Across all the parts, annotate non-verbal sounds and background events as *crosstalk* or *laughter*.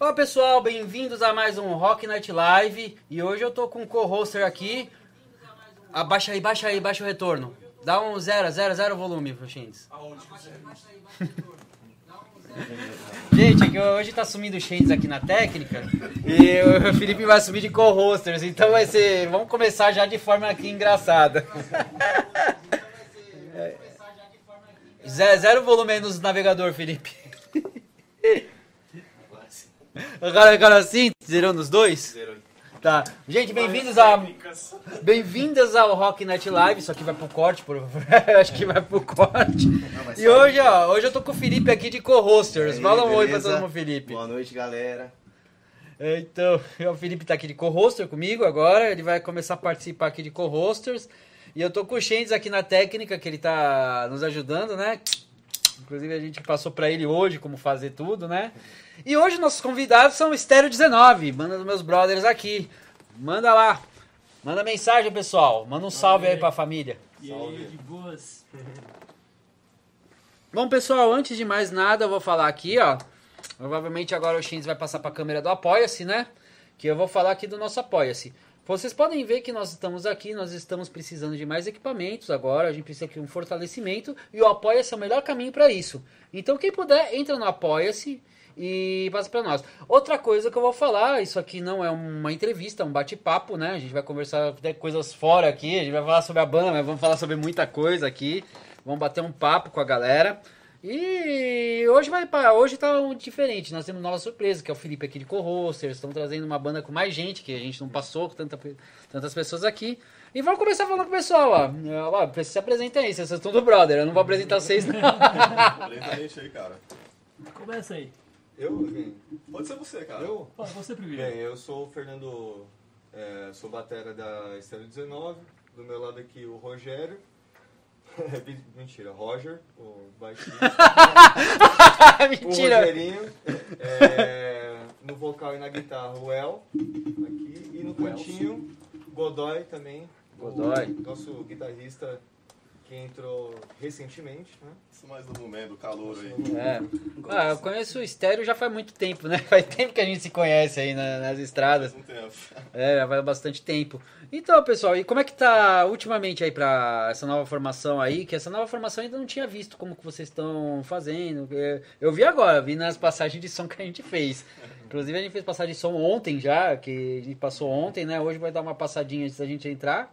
Fala pessoal, bem-vindos a mais um Rock Night Live. E hoje eu tô com o co-hoster aqui. Abaixa aí, baixa aí, baixa o retorno. Dá um 0, 0, 0 volume pro Shindes. Gente, é que hoje tá sumindo o Shindes aqui na técnica. E o Felipe vai subir de co-hosters. Então vai ser. Vamos começar já de forma aqui engraçada. Zero, zero volume aí no navegador, Felipe. Agora, agora assim, zerou nos dois? Zerou. Tá. Gente, bem-vindos a. Bem-vindas ao Rock Night Live. Isso aqui vai pro corte, por favor. *laughs* Acho que vai pro corte. E hoje, ó, hoje eu tô com o Felipe aqui de co-hosters. aí, Fala um oi pra todo mundo, Felipe. Boa noite, galera. Então, *laughs* o Felipe tá aqui de co-hoster comigo agora. Ele vai começar a participar aqui de co-hosters. E eu tô com o Shendes aqui na técnica, que ele tá nos ajudando, né? Inclusive a gente passou pra ele hoje como fazer tudo, né? E hoje nossos convidados são o Estéreo 19, banda dos meus brothers aqui. Manda lá. Manda mensagem, pessoal. Manda um salve aí pra família. E aí, de boas? *laughs* Bom, pessoal, antes de mais nada, eu vou falar aqui, ó. Provavelmente agora o Shinz vai passar para a câmera do Apoia-se, né? Que eu vou falar aqui do nosso Apoia-se. Vocês podem ver que nós estamos aqui, nós estamos precisando de mais equipamentos agora, a gente precisa de um fortalecimento e o Apoia-se é o melhor caminho para isso. Então, quem puder, entra no Apoia-se e passa para nós. Outra coisa que eu vou falar, isso aqui não é uma entrevista, é um bate-papo, né? A gente vai conversar até coisas fora aqui, a gente vai falar sobre a banda, mas vamos falar sobre muita coisa aqui. Vamos bater um papo com a galera. E hoje vai para hoje tá um diferente. Nós temos nova surpresa, que é o Felipe aqui de co-hoster. Estamos trazendo uma banda com mais gente, que a gente não passou com tanta, tantas pessoas aqui. E vamos começar falando com o pessoal, ó. ó se apresentem aí, vocês estão do brother. Eu não vou apresentar vocês, não. Apresenta a gente aí, cara. Começa aí. Eu? Quem? Pode ser você, cara. Eu? Fala, você primeiro. Bem, eu sou o Fernando, é, sou batera da Estéreo 19. Do meu lado aqui o Rogério. *laughs* Mentira, Roger, o baixista. *laughs* O Mentira. Rogerinho. É, no vocal e na guitarra o El, aqui. E no cantinho, Godoy também. o Godoy. nosso guitarrista que entrou recentemente, né? Isso mais do momento, do calor aí. É. Ah, eu conheço o Estéreo já faz muito tempo, né? *laughs* Faz tempo que a gente se conhece aí na- nas estradas. Faz um tempo. É, já faz bastante tempo. Então, pessoal, e como é que tá ultimamente aí pra essa nova formação aí? Que essa nova formação ainda não tinha visto como que vocês estão fazendo. É, Eu vi agora, vi nas passagens de som que a gente fez. Inclusive a gente fez passagem de som ontem já, que a gente passou ontem, né? Hoje vai dar uma passadinha antes da gente entrar.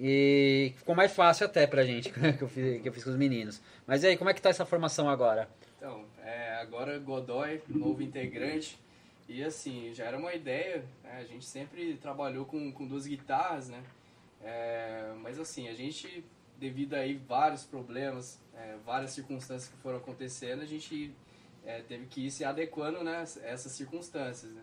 E ficou mais fácil até pra gente, *laughs* que eu fiz, que eu fiz com os meninos. Mas e aí, como é que tá essa formação agora? Então, é, agora Godoy, novo integrante. E assim, já era uma ideia, né? a gente sempre trabalhou com, com duas guitarras, né? É, mas assim, a gente, devido aí vários problemas, é, várias circunstâncias que foram acontecendo, a gente é, teve que ir se adequando né, a essas circunstâncias, né?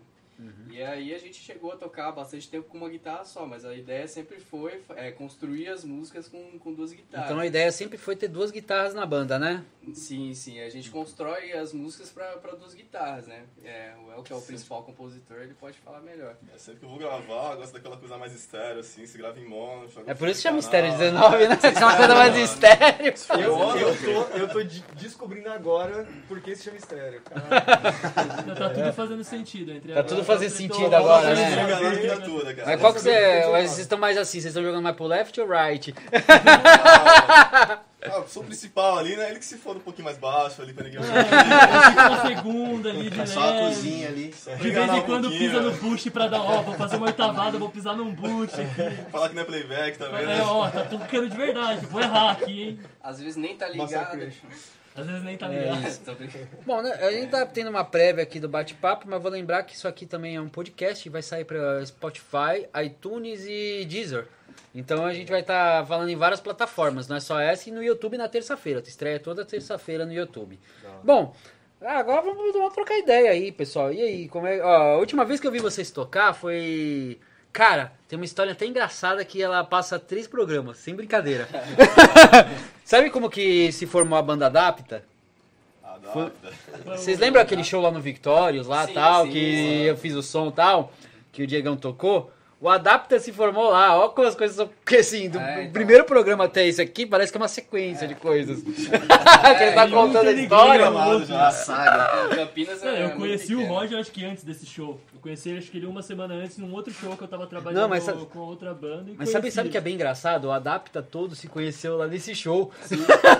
E aí a gente chegou a tocar bastante tempo com uma guitarra só, mas a ideia sempre foi é, construir as músicas com, com duas guitarras. Então a ideia sempre foi ter duas guitarras na banda, né? Sim, sim. A gente constrói as músicas para duas guitarras, né? É, o El, que é o principal compositor, ele pode falar melhor. É, sempre que eu vou gravar, eu gosto daquela coisa mais estéreo, assim, se grava em mono. É por isso que chama. Estéreo 19, né? *laughs* É uma coisa mais estéreo. Eu, eu, tô, eu tô de- descobrindo agora por que se chama estéreo. Já *laughs* tá tudo fazendo sentido. Entre Tá agora tudo e fazendo frente, sentido então, agora, né? fazer. Mas qual que você é? eu Vocês estão mais assim, vocês estão jogando mais pro left ou right? Ah, sou o principal ali, né? Ele que se for um pouquinho mais baixo ali pra ninguém. É, fica uma segunda ali de só a cozinha ali. De vez em quando pisa no boost pra dar, ó, vou fazer uma oitavada, vou pisar num boost aqui. Falar que não é playback também, né? É, ó, tá tocando de verdade, vou errar aqui, hein? Às vezes nem tá ligado. Às vezes nem tá É ligado. isso. Tô brincando. *laughs* Bom, né, a gente tá tendo uma prévia aqui do bate-papo, mas vou lembrar que isso aqui também é um podcast que vai sair pra Spotify, iTunes e Deezer. Então a gente vai estar falando em várias plataformas, não é só essa, e no YouTube na terça-feira. Estreia toda terça-feira no YouTube. Bom, agora vamos, vamos trocar ideia aí, pessoal. E aí, como é. Ó, a última vez que eu vi vocês tocar foi. Cara, tem uma história até engraçada que ela passa três programas, sem brincadeira. *laughs* Sabe como que se formou a banda Adapta? Adapta. Vocês lembram aquele show lá no Victórios, lá Sim, tal, sim, que sim. eu fiz o som tal, que o Diegão tocou? O Adapta se formou lá, ó como as coisas são. Porque assim, do É, então. primeiro programa até esse aqui, parece que é uma sequência de coisas. *laughs* *laughs* que ele tá contando a história. outro. Já, saga. Campinas Não, é eu conheci o. Roger acho que antes desse show. Eu conheci ele acho que ele uma semana antes num outro show que eu tava trabalhando Não, mas sabe- com outra banda. E Mas sabe, sabe que é bem engraçado? O Adapta todo se conheceu lá nesse show. *laughs*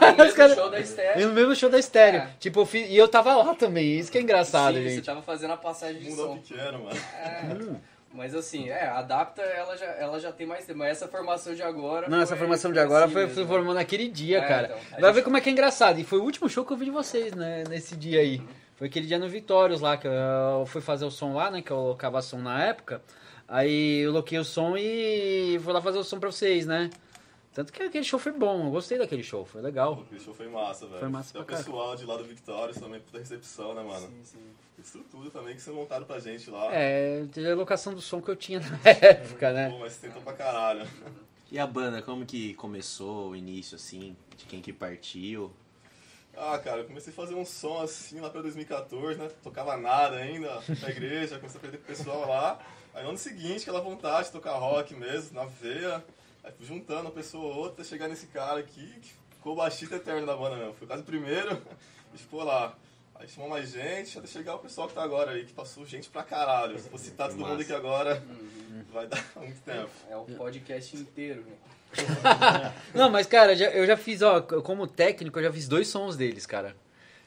No mesmo caras- show da Estéreo. E no mesmo show da Estéreo. É. Tipo, eu fiz, e eu tava lá também. Isso que é engraçado, Sim, você gente. tava fazendo a passagem de Mundão som. pequeno, mano. É, Mas assim, é, Adapta, ela já, ela já tem mais tempo. Mas essa formação de agora. Não, essa foi- formação de agora assim foi, foi formando naquele dia, É, cara. então, Vai gente- ver como é que é engraçado. E foi o último show que eu vi de vocês, né? Nesse dia aí. Foi aquele dia no Vitórios lá, que eu fui fazer o som lá, né? Que eu colocava som na época. Aí eu loquei o som e fui lá fazer o som pra vocês, né? Tanto que aquele show foi bom, eu gostei daquele show, foi legal. O show foi massa, velho. Foi massa Até o pra caralho. pessoal de lá do Victórios também, puta recepção, né, mano? Sim, sim. Isso tudo também que vocês montaram pra gente lá. É, teve a locação do som que eu tinha na *laughs* época, né? Pô, mas tentou pra caralho. E a banda, como que começou o início, assim? De quem que partiu? Ah, cara, eu comecei a fazer um som assim lá pra 2014, né? Tocava nada ainda, na igreja, comecei a com o pessoal lá. Aí no ano seguinte, aquela vontade de tocar rock mesmo, na veia. Aí fui juntando uma pessoa ou outra, chegar nesse cara aqui, que ficou o baixista eterno da banda mesmo. Foi quase o primeiro, *laughs* e ficou lá. Aí chamou mais gente, até chegar o pessoal que tá agora aí, que passou gente pra caralho. Se for citar todo mundo aqui agora, vai dar *laughs* muito tempo. É o podcast inteiro, né? *laughs* Não, mas cara, já- eu já fiz, ó, como técnico, eu já fiz dois sons deles, cara.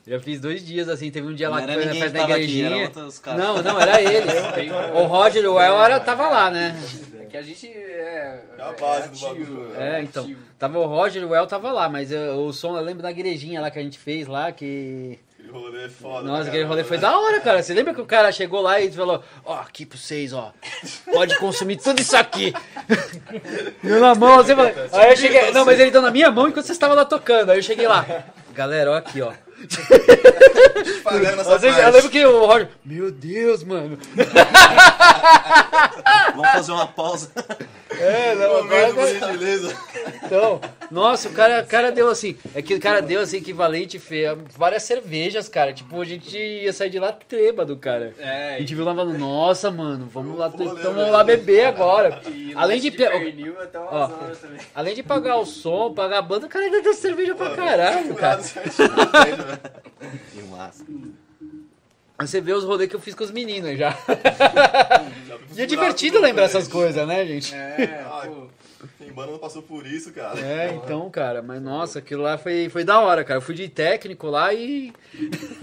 Eu já fiz dois dias, assim, teve um dia lá Não que era foi na festa que da aqui, igrejinha. caras. Não, não, era eles. O Roger o El era, tava lá, né? É que a gente é. É a base do ativo, bagulho. É, então. ativo. Tava o Roger e o El tava lá, mas eu- o som, eu lembro da igrejinha lá que a gente fez lá, que... Aquele rolê foda. Nossa, pra aquele rolê foi né? da hora, cara. Você lembra que o cara chegou lá e falou, ó, aqui pra vocês, ó. Pode consumir tudo isso aqui. Deu *laughs* na mão, você falou. Aí eu cheguei. Não, mas ele deu na minha mão enquanto você estava lá tocando. Aí eu cheguei lá. Galera, ó aqui, ó. *laughs* Vocês, eu lembro que o Roger. Meu Deus, mano. Vamos fazer uma pausa. É, não, agora-. Então, nossa, o cara, o cara deu assim. É que o cara deu assim, equivalente, Fê, a várias cervejas, cara. Tipo, a gente ia sair de lá trêbado, cara. É, A gente viu lá falando, nossa, mano, vamos lá, então vamos lá beber agora. Além de, de pe- pernil Ó. além de pagar o som, pagar a banda, o cara ainda deu cerveja pra caralho, *laughs* cara. *laughs* Que massa. Você vê os rolês que eu fiz com os meninos já. *laughs* E é divertido lembrar essas coisas, né, gente? É, pô. Quem banda não passou por isso, cara. É, então, cara, mas nossa, aquilo lá foi, foi da hora, cara. Eu fui de técnico lá e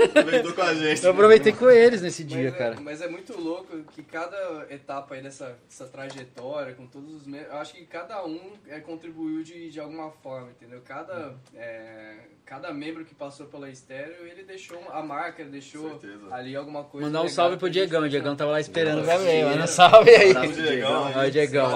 Aproveitou com a *laughs* gente. eu aproveitei com eles nesse dia, mas, é, cara. mas é muito louco que cada etapa aí dessa, dessa trajetória, com todos os membros, eu acho que cada um é, contribuiu de, de alguma forma, entendeu? Cada, é, cada membro que passou pela estéreo, ele deixou a marca, ele deixou Certeza. ali alguma coisa. Mandar um salve pro Diegão. O. Diegão tava lá esperando ver. Manda um salve aí. Salve, Diegão. O Diegão.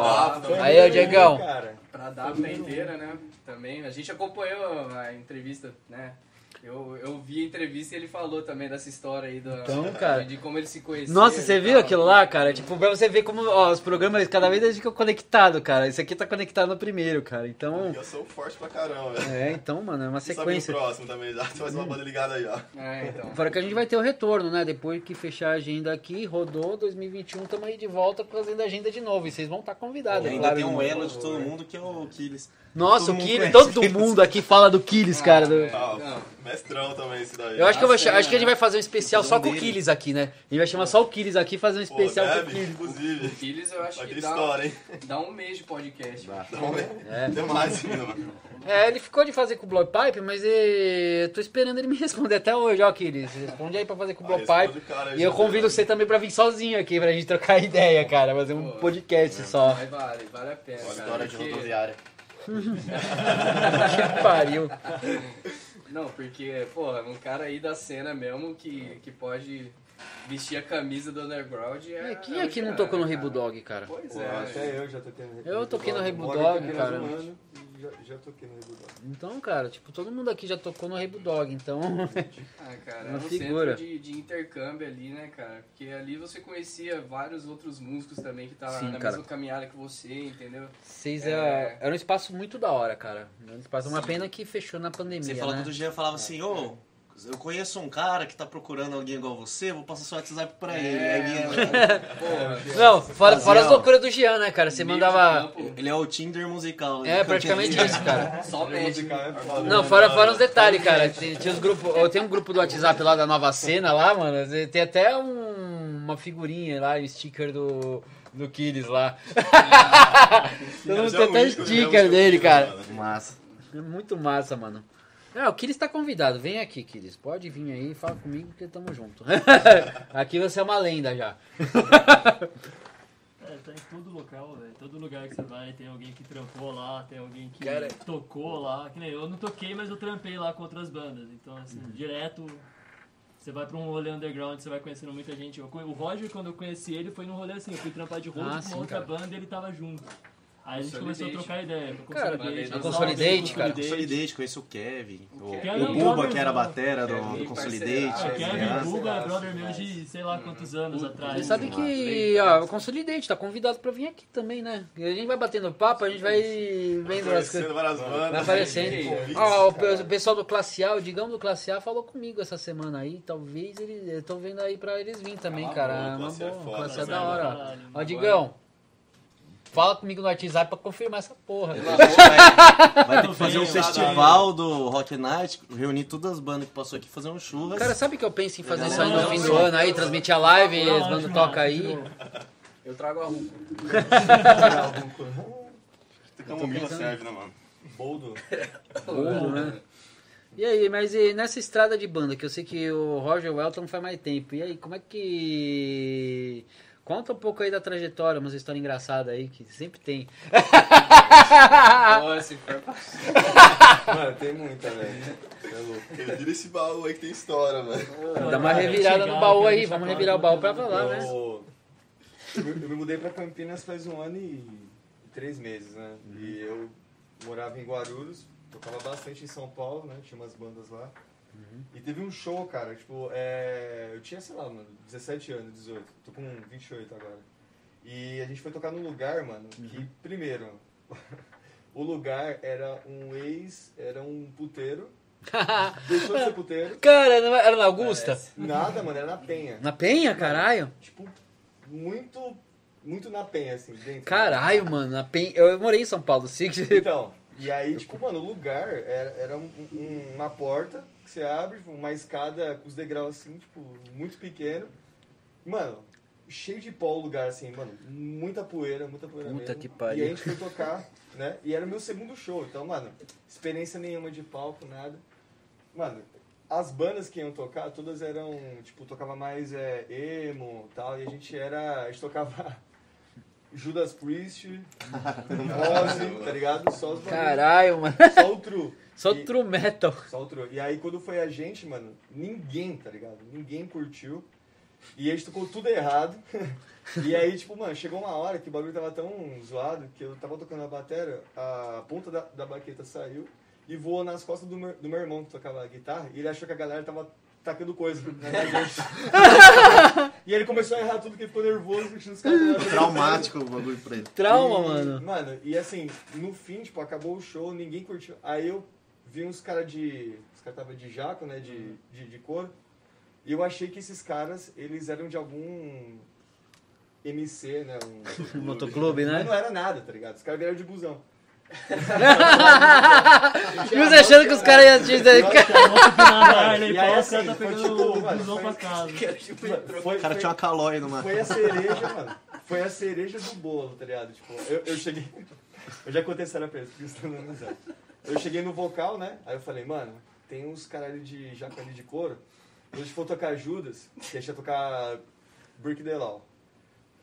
Aí, ó, Diegão. Cara, Pra dar pra inteira, né? Também. A gente acompanhou a entrevista, né? Eu, eu vi a entrevista e ele falou também dessa história aí do, Então, cara. de, como ele se conheceu. Nossa, você viu tal. aquilo lá, cara? Tipo, pra você ver como ó, os programas, cada vez eles ficam conectados, cara. Esse aqui tá conectado no primeiro, cara. Então. Eu sou forte pra caramba, velho. É, então, mano, é uma sequência. no próximo também já. Faz uma banda ligada aí, ó. É, então. Fora que a gente vai ter o retorno, né? Depois que fechar a agenda aqui, rodou 2021, tamo aí de volta fazendo a agenda de novo. E vocês vão estar convidados, E é ainda tem um elo de todo mundo que é o Killis. Nossa, todo o Killis, todo mundo aqui fala do Killis, cara. do- Ah, mestrão também esse daí. Eu acho que, eu vou, cha- acho que a gente né? vai fazer um especial só com o. Killis aqui, né? A gente vai chamar só o Killis aqui e fazer um Pô, especial com o deve, Killis. inclusive. Filhos, eu acho Vai que dá, história, hein? dá um mês de podcast. Então, É. Tem mais ainda, mano. É, ele ficou de fazer com o Blowpipe, mas eh, eu tô esperando ele me responder até hoje, ó, Killis. Responde aí pra fazer com o Ah, Blowpipe. o aí, E eu convido você também pra vir sozinho aqui, pra gente trocar ideia, cara. Fazer um Pô. podcast só. Mas vale, vale a pena. cara, História de rodoviária. Que pariu. Não, porque, porra, um cara aí da cena mesmo que, que pode vestir a camisa do underground é. É, quem é é o que não tocou no cara. Rei Bulldog, cara? Pois pô, é. até eu já toquei no Eu toquei no aqui em cara. Já, já toquei no Rei Bulldog. Então, cara, tipo, todo mundo aqui já tocou no Rei Bulldog, então. *laughs* Ah, cara, é um figura. centro de, de intercâmbio ali, né, cara? Porque ali você conhecia vários outros músicos também que estavam Sim, na cara. mesma caminhada que você, entendeu? Vocês É. é... era um espaço muito da hora, cara. Era um espaço, uma pena que fechou na pandemia. Você falou né? que outro dia eu falava assim, ô, Eu conheço um cara que tá procurando alguém igual você, vou passar seu WhatsApp pra É, ele. *laughs* Pô, Não, fora, Fazia, fora as loucuras do Jean, né, cara? Você mandava. campo, Ele é o Tinder musical. É, praticamente isso, cara. *laughs* Só é foda, Não, né? fora, fora os detalhes, cara. Tem, tinha os grupos, eu tenho um grupo do WhatsApp lá da Nova Cena lá, mano. Tem até um- uma figurinha lá, um sticker do, do Kiris lá. Todo mundo tem até é sticker né, dele, cara. Massa. É muito massa, mano. É, o Kiris tá convidado. Vem aqui, Kiris. Pode vir aí, fala comigo que tamo junto. *laughs* aqui você é uma lenda já. É, tá em todo local, velho. Todo lugar que você vai tem alguém que trampou lá, tem alguém que Cara- tocou lá. Que nem eu não toquei, mas eu trampei lá com outras bandas. Então, assim, Uhum. direto. Você vai pra um rolê underground, você vai conhecendo muita gente. Eu o Roger, quando eu conheci ele, foi num rolê assim. Eu fui trampar de rosto Ah, com sim, outra cara. banda e ele tava junto. Aí a gente começou a trocar ideia. com Cara, Consolidate, a Consolidate, cara. Consolidate, conheci o Kevin. O, Kevin é o um Buba, que era a batera do, do Consolidate. Ah, É, Kevin é, Buga é é, brother é, meu de sei lá quantos anos atrás. Você sabe que, ó, o Consolidate tá convidado pra vir aqui também, né? A gente vai batendo papo, a gente vai vendo as coisas. Conhecendo várias bandas. Vai aparecendo. né? Ó, o pe- o pessoal do Classe A, o Digão do Classe A falou comigo essa semana aí. Talvez eles. Eu tô vendo aí pra eles virem também, É uma cara. boa, É uma Classe A é boa. Classe A é Classe da é hora. Ó, Digão. Fala comigo no WhatsApp pra confirmar essa porra. Vai ter que fazer um festival do Rock Night, reunir todas as bandas que passou aqui, fazer um churras. Cara, sabe que eu penso em fazer isso aí no fim do ano aí, transmitir a live, Não, eles acho mandam massa, toca aí. Eu trago a roupa. Camomila serve, né, mano? Boldo. Bolo, né? E aí, mas e nessa estrada de banda, que eu sei que o Roger Welton faz mais tempo. E aí, como é que. Conta um pouco aí da trajetória, umas histórias engraçadas aí, que sempre tem. For pra- *laughs* Mano, tem muita, velho. É louco. Vira esse baú aí que tem história, mano. Dá uma revirada no baú aí, vamos revirar o baú pra falar, né? Eu, me- eu me mudei pra Campinas faz um ano e três meses, né? E eu morava em Guarulhos, tocava bastante em São Paulo, né? Tinha umas bandas lá. E teve um show, cara, tipo, é, eu tinha, sei lá, mano, 17 anos, 18. Tô com 28 agora. E a gente foi tocar num lugar, mano, que, primeiro, *laughs* o lugar era um ex, era um puteiro. *laughs* Deixou de ser puteiro. Cara, é- era na Augusta? Nada, mano, era na Penha. Na Penha, caralho? Tipo, muito, muito na Penha, assim, dentro. Caralho, mano, na Penha. Eu morei em São Paulo, sim. Então, e aí, *laughs* tipo, mano, o lugar era, era um- um- uma porta que você abre, uma escada com os degraus assim, tipo, muito pequeno. Mano, cheio de pó o lugar, assim, mano, muita poeira, muita poeira Puta mesmo. que pariu. E a gente foi tocar, né? E era o meu segundo show, então, mano, experiência nenhuma de palco, nada. Mano, as bandas que iam tocar, todas eram, tipo, tocava mais é, emo e tal, e a gente era, a gente tocava Judas Priest, *laughs* Ozzy, tá ligado? Só os. Caralho, mano. Só o true. Só E- true metal. Só o true. E aí quando foi a gente, mano, ninguém, tá ligado? Ninguém curtiu. E a gente tocou tudo errado. *laughs* e aí, tipo, mano, chegou uma hora que o bagulho tava tão zoado que eu tava tocando a bateria, a ponta da, da baqueta saiu e voou nas costas do meu, do meu irmão que tocava guitarra e ele achou que a galera tava tacando coisa né, na *laughs* gente. e ele começou a errar tudo que ele ficou nervoso, deixando os caras... *laughs* Traumático o bagulho pra ele. Trauma, E, mano. Mano, e assim, no fim, tipo, acabou o show, ninguém curtiu. Aí eu vi uns caras de. Os caras estavam de jaco, né? De, de, de couro. E eu achei que esses caras, eles eram de algum MC, né? Um, *laughs* Motoclube, Mas né? não era nada, tá ligado? Os caras vieram de busão. *laughs* E você achando que os caras iam te dizer. E aí, assim, o tá pegando busão pra casa. O cara tinha uma calói numa. Foi a cereja, mano. Foi a cereja do bolo, tá ligado? Tipo, eu, eu cheguei. Eu já contei essa história pra eles, porque eles estão dando risada. Eu cheguei no vocal, né? Aí eu falei, mano, tem uns caralho de jaca ali de couro. Quando a gente for tocar Judas, que a gente ia tocar Brick the Law.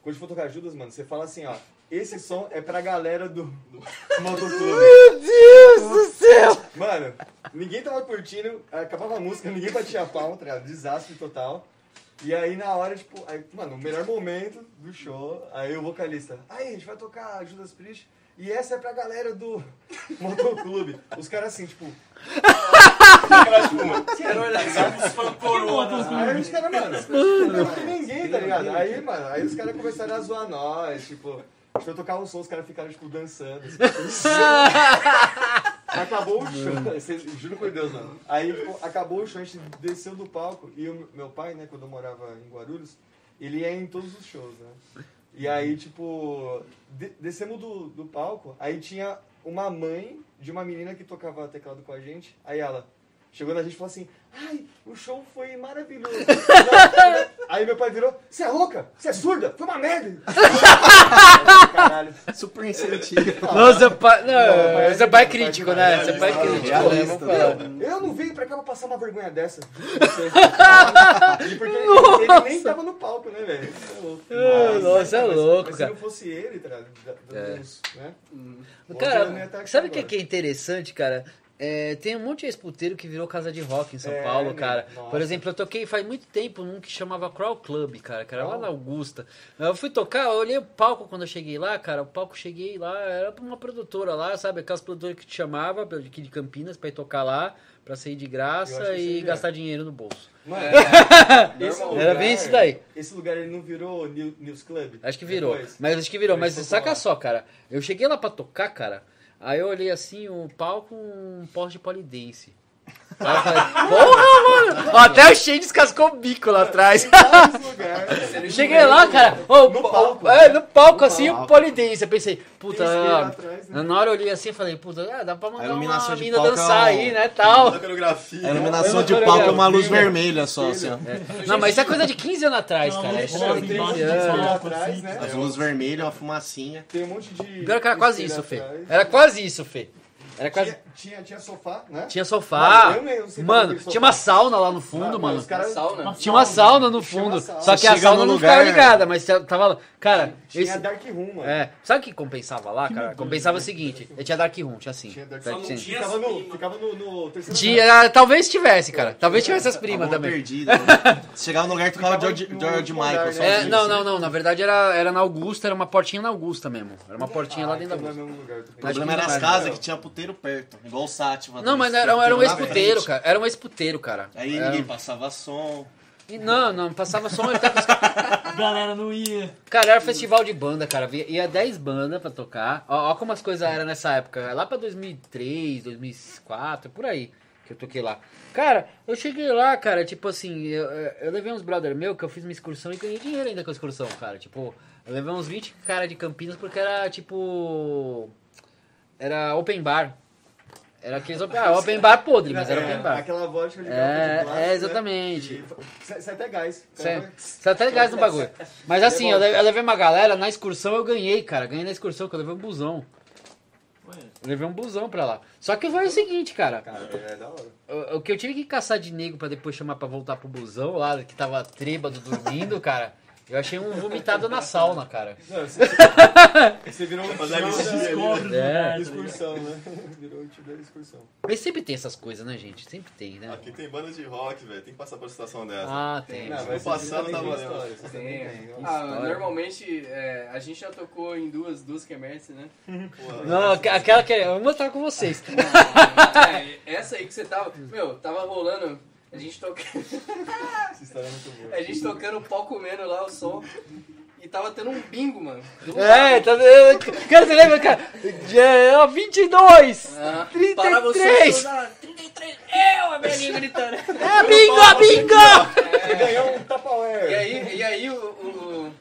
Quando a gente for tocar Judas, mano, você fala assim, ó. Esse som é pra galera do, do *laughs* motoclube. Meu Deus do céu! Mano, ninguém tava curtindo, acabava a música, ninguém batia a palma, tá ligado? Desastre total. E aí na hora, tipo, aí, mano, o melhor momento do show, aí o vocalista, aí a gente vai tocar Judas Priest, e essa é pra galera do *laughs* motoclube. Os caras assim, tipo, Quero olhar. aí os caras, mano, não tem ninguém, tá ligado? Aí, mano, aí os caras começaram a zoar nós, tipo, a gente foi tocar um som, os caras ficaram, tipo, dançando. Assim, *laughs* acabou o show. Cês- Juro por Deus, mano. Aí tipo, acabou o show, a gente desceu do palco. E o meu pai, né, quando eu morava em Guarulhos, ele ia em todos os shows, né? E aí, tipo, de- descemos do, do palco, aí tinha uma mãe de uma menina que tocava teclado com a gente. Aí ela chegou na gente e falou assim: Ai, o show foi maravilhoso. *laughs* aí meu pai virou: Você é louca? Você é surda? Foi uma merda. *laughs* Caralho. Super incentivo. Não, seu pai. Não, pai é seu pai é pai crítico, é né? realista, Seu pai é crítico, né? realista, falar. Eu não vim pra cá pra passar uma vergonha dessa. *laughs* e porque ele nem tava no palco, né, velho? É louco. Mas- nossa, é louco, mas cara. se não fosse ele, tá ligado? Da- da- É. né? Não Cara, sabe o que é interessante, cara? É, tem um monte de ex-puteiro que virou casa de rock em São É, Paulo, meu, cara. nossa. Por exemplo, eu toquei faz muito tempo num que chamava Crawl Club, cara, que era lá Qual? na Augusta. Eu fui tocar, eu olhei o palco quando eu cheguei lá, cara. O palco cheguei lá, era pra uma produtora lá, sabe? Aquelas produtoras que te chamava aqui de Campinas pra ir tocar lá, pra sair de graça e gastar dinheiro no bolso. Mano, É, *laughs* lugar, Era bem isso daí. Esse lugar ele não virou New- News Club? Acho que virou. Depois? Mas acho que virou. Mas saca só, cara. Eu cheguei lá pra tocar, cara. Aí eu olhei assim, o palco, um poste de polidense. Aí eu falei, porra, mano! Ó, até o Shane descascou o bico lá atrás. *laughs* Cheguei lá, cara. ô, No o- palco. É, no palco, No assim, palco. o polidense. Eu pensei, puta. Ah, atrás, né? Na hora eu olhei assim e falei, puta, ah, dá pra mandar uma de mina palco é dançar aí, né, tal. *laughs* A iluminação de palco é uma luz vermelha só, assim, ó. Não, mas isso é coisa de 15 anos atrás, cara. não Isso é pode, 15 não pode. anos. Atrás, assim. né? As luzes vermelhas, uma fumacinha. Tem um monte de. Pior que era quase isso, Fê. Era quase isso, Fê. Era quase. Tinha, tinha, tinha sofá, né? Tinha sofá. Mano, eu mesmo sei Mano, tinha uma sauna lá no fundo, Ah, mano. os caras- Sauna. Tinha uma sauna no fundo. sauna. Só que a sauna no não ficava lugar- ligada, mas tava. Cara, Tinha esse- Dark Room, mano. É, sabe o que compensava lá, cara? Compensava o seguinte, eu tinha Dark Room, tinha assim. Tinha Dark Tá Room. Ficava no, ficava no, no terceiro. Tinha, talvez tivesse, cara. Talvez tivesse as primas também. perdida. né? *laughs* Chegava no lugar que ficava George, George Michael né? É, não, não, não. Na verdade era, era na Augusta, era uma portinha na Augusta mesmo. Era uma portinha lá Ah, dentro da Augusta. lugar. O problema era as casas que tinha puteiro perto, igual o Sátiva. Não, mas era, era um ex-puteiro, cara. Era um ex-puteiro, cara. Aí Era- ninguém passava som. E Não, não, passava só. até os *laughs* Galera não ia. Cara, era festival de banda, cara. Ia 10 bandas pra tocar. Ó, ó como as coisas eram nessa época. Lá pra 2003, 2004, por aí que eu toquei lá. Cara, eu cheguei lá, cara, tipo assim, eu, eu levei uns brother meu que eu fiz uma excursão e ganhei dinheiro ainda com a excursão, cara. Tipo, eu levei uns 20 cara de Campinas porque era tipo. Era open bar. Era aqueles open, ah, open bar podre, mas era open bar. Aquela vodka de É, plástico, é, né? exatamente. Sai sai até gás. Você você até gás no bagulho. Mas assim, eu levei, eu levei uma galera, na excursão eu ganhei, cara. Ganhei na excursão, que eu levei um busão. Eu levei um busão pra lá. Só que foi o seguinte, cara. Cara, é da hora. O, o que eu tive que caçar de nego pra depois chamar pra voltar pro busão lá, que tava trêbado dormindo, *laughs* cara. Eu achei um vomitado na sauna, cara. Não, você, você virou um Fazer a time listinha ali, descobre os É. da excursão, né? *laughs* Virou o time da excursão. Mas sempre tem essas coisas, né, gente? Sempre tem, né? Aqui tem banda de rock, velho. Tem que passar por situação dessa. Ah, tem. Não, mas passado vocês também tá valendo. Tem. Ah, normalmente é, a gente já tocou em duas, duas quermesses, né? Porra, Não, aqu- aquela que eu vou mostrar com vocês. É, essa aí que você tava. Meu, tava rolando. A gente toca. *laughs* Essa história é muito boa. A gente tocando pau comendo lá o som. E tava tendo um bingo, mano. Do É, tá vendo? Cara, você lembra, cara? É, 22! Ah, 33. Parava o som toda hora, 33! Eu, a velhinha gritando. É bingo, bingo! Você ganhou um Tupperware. E aí, e aí o, o,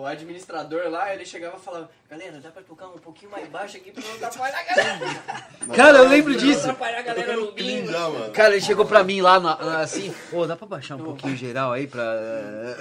o administrador lá, ele chegava e falava, galera, dá pra tocar um pouquinho mais baixo aqui pra não *laughs* atrapalhar a galera. Cara, eu lembro Pra não disso. atrapalhar a galera no bingo. mano. Cara, ele chegou pra mim lá, na- na- assim, *laughs* ô, dá pra baixar um pouquinho geral aí pra...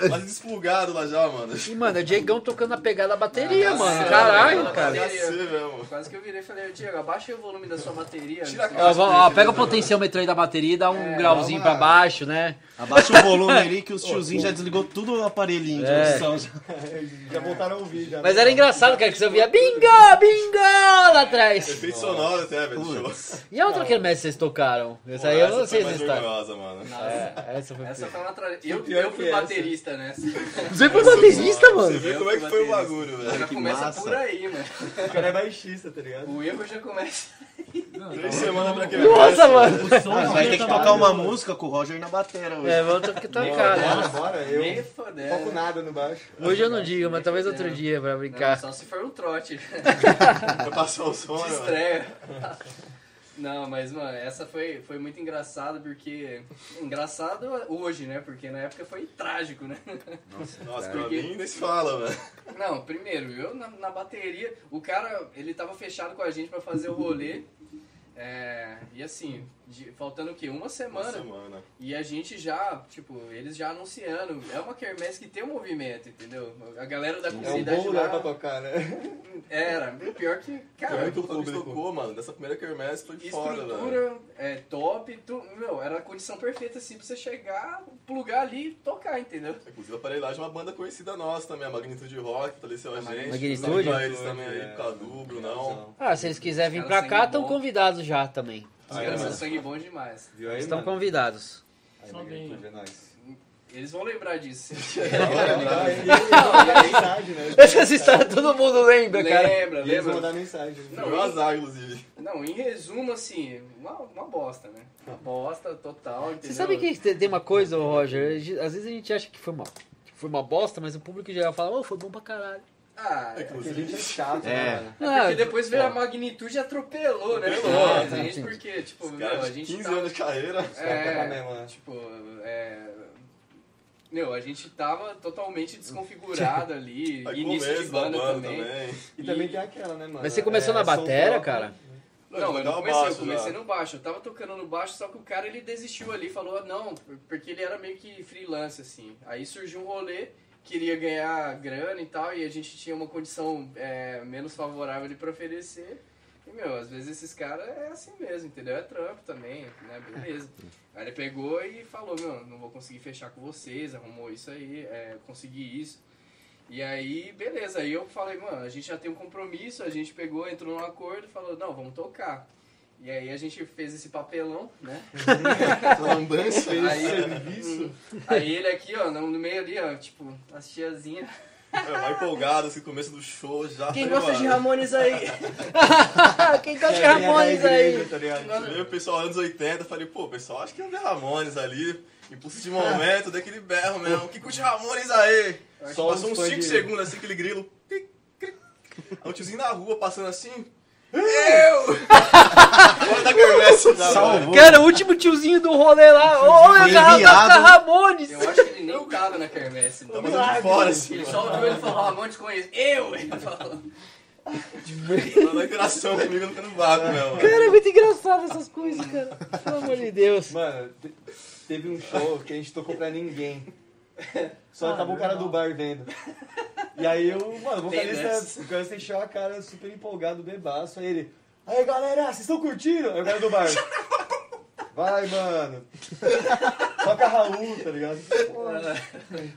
Quase *laughs* desplugado lá já, mano. E, mano, é o Diegão tocando a pegada da bateria, Ah, mano. nossa, Caralho, mano, cara. mesmo. Quase que eu virei e falei, Diego, abaixa aí o volume da sua bateria. Tira a Ó, vamos- ó, pega o potenciômetro aí da bateria e dá um É, grauzinho pra baixo, né? Abaixa o volume ali que os *laughs* tiozinhos já desligou tudo o aparelhinho de É. audição. já. *laughs* Já voltaram a ouvir, já. Mas né? era engraçado, cara, que você ouvia bingo, bingo lá atrás. Efeito sonoro até, velho. E a outra quermesse vocês tocaram? Essa aí eu não sei foi se está. vergonhosa, mano. É, essa foi Essa foi uma tragédia. Eu, pior eu que fui essa. baterista nessa. Você foi baterista, Você mano? vê como é que foi o bagulho, velho. Já que começa massa. por aí, mano. O cara é baixista, tá ligado? O erro já começa. Três semanas pra aquele Nossa, mano. O som Ah, já vai ter que tocar uma música com o Roger na batera hoje. É, vamos ter que tocar, Bora, né? bora. Nem Eu fodendo. toco nada no baixo. Hoje eu não digo, mas talvez outro dia pra Não, brincar. só se for um trote. *laughs* Pra passar o som, De né, mano? estreia. Não, mas, mano, essa foi, foi muito engraçada porque. Engraçado hoje, né? Porque na época foi trágico, né? Nossa, Porque- pra mim nem se fala, velho. Não, primeiro, eu na, na bateria, o cara, ele tava fechado com a gente pra fazer o rolê. É, e assim, de- faltando o quê? Uma Uma semana. semana. E a gente já, tipo, eles já anunciando. É uma quermesse que tem um movimento, entendeu? A galera da É um comunidade bom lugar lá pra tocar, né? era. Pior que, cara, Pior que o público tocou, mano. Dessa primeira quermesse foi foda, velho. estrutura é, top, tu, meu, era a condição perfeita assim pra você chegar, plugar ali e tocar, entendeu? Inclusive, a aparelhagem de uma banda conhecida nossa também, a Magnitude Rock, fortaleceu a gente. Magnitude? Eles também aí, É, Cadu, Brunão. Ah, se eles quiserem vir pra cá, estão convidados já também. Os Ah, caras é, são sangue bom demais. Viu aí, Estão mano? convidados. Aí, Só bem. é nóis. Eles vão lembrar disso. Ah, e- e- e- né? Essa história todo mundo lembra, cara. lembra, E eles vão lembra? mandar mensagem. né? Não, um azar, inclusive. Não, em resumo, assim, uma, uma bosta, né? Uma bosta total, entendeu? Você sabe que te- tem uma coisa, Roger? Às vezes a gente acha que foi uma, que foi uma bosta, mas o público já fala, oh, foi bom pra caralho. Ah, Inclusive. gente é chato, É. né, mano? É porque Ah, depois veio a magnitude e atropelou, né? Atropelou, a gente, porque, tipo, meu, Cara, a de gente 15 tava... anos de carreira. É. mesmo, né? Tipo, é... Meu, a gente tava totalmente desconfigurado *laughs* ali, Aí início de começo da banda banda também. também. E também tem aquela, né, mano? Mas você começou na som batera, próprio. cara? Não, eu não comecei, eu baixo comecei já. no baixo. Eu tava tocando no baixo, só que o cara ele desistiu ali, falou não, porque ele era meio que freelance, assim. Aí surgiu um rolê, queria ganhar grana e tal, e a gente tinha uma condição é, menos favorável pra oferecer. E, meu, às vezes esses caras é assim mesmo, entendeu? É trampo também, né? Beleza. Aí ele pegou e falou, meu, não vou conseguir fechar com vocês, arrumou isso aí, é, consegui isso. E aí, beleza, aí eu falei, mano, a gente já tem um compromisso, a gente pegou, entrou num acordo falou, não, vamos tocar. E aí a gente fez esse papelão, né? *laughs* Lambança. Aí, hum, aí ele aqui, ó, no meio ali, ó, tipo, as tiazinhas. É, vai empolgado, assim, começo do show já. Quem gosta de Ramones aí? *laughs* Quem gosta de É, Ramones da aí? tá ligado? Veio o pessoal anos 80, falei, pô, pessoal acho que ia ver Ramones ali. Impulso de momento, daquele berro mesmo. Que curte Ramones aí? Só Passou uns fãs 5 de- segundos assim, aquele grilo. Aí o tiozinho na rua passando assim. Eu! *laughs* Da Salvou. *laughs* Cara, o último tiozinho do rolê lá. Ô, Foi eu tava enviado. com Ramones. Eu acho que ele nem tava na quermesse. Tava Não. fazendo de fora, assim, Ele mano. só ouviu ele falar Ramones conhece. Eu! Ele falou. Dando interação comigo no no vácuo mesmo. mano. Cara, é muito engraçado essas coisas, cara. Pelo amor de Deus. Mano, te- teve um show que a gente tocou pra ninguém. Só tava o cara do bar vendo. E aí eu, mano, o vocalista, o vocalista encheu a cara super empolgado, bebaço. Aí ele, aí galera, vocês estão curtindo? Aí o cara do bar, vai, mano. Toca Raul, tá ligado?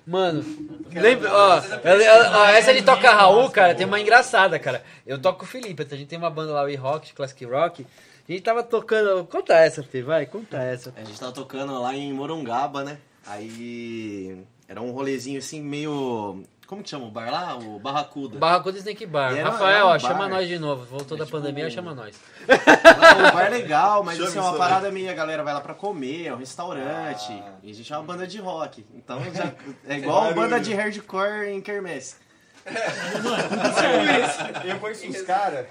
Mano, lembra, ó, ela- ela- ó, essa de tocar Raul, cara, tem uma engraçada, cara. Eu toco com o Felipe, a gente tem uma banda lá, o E-Rock, Classic Rock. A gente tava tocando. Conta essa, Fê, vai, conta essa. A gente tava tocando lá em Morungaba, né? Aí era um rolezinho assim, meio. Como que chama o bar lá? O Barracuda. Barracuda Snake Bar. Era- Rafael, era um ó, bar. chama nós de novo. Voltou É da tipo pandemia, um- chama nós. Não, o bar é legal, mas assim, é uma parada minha, a galera vai lá pra comer, é um restaurante. Ah. E a gente é uma banda de rock. Então já, *laughs* é igual banda de hardcore em Kermesse. *laughs* Eu conheço os caras.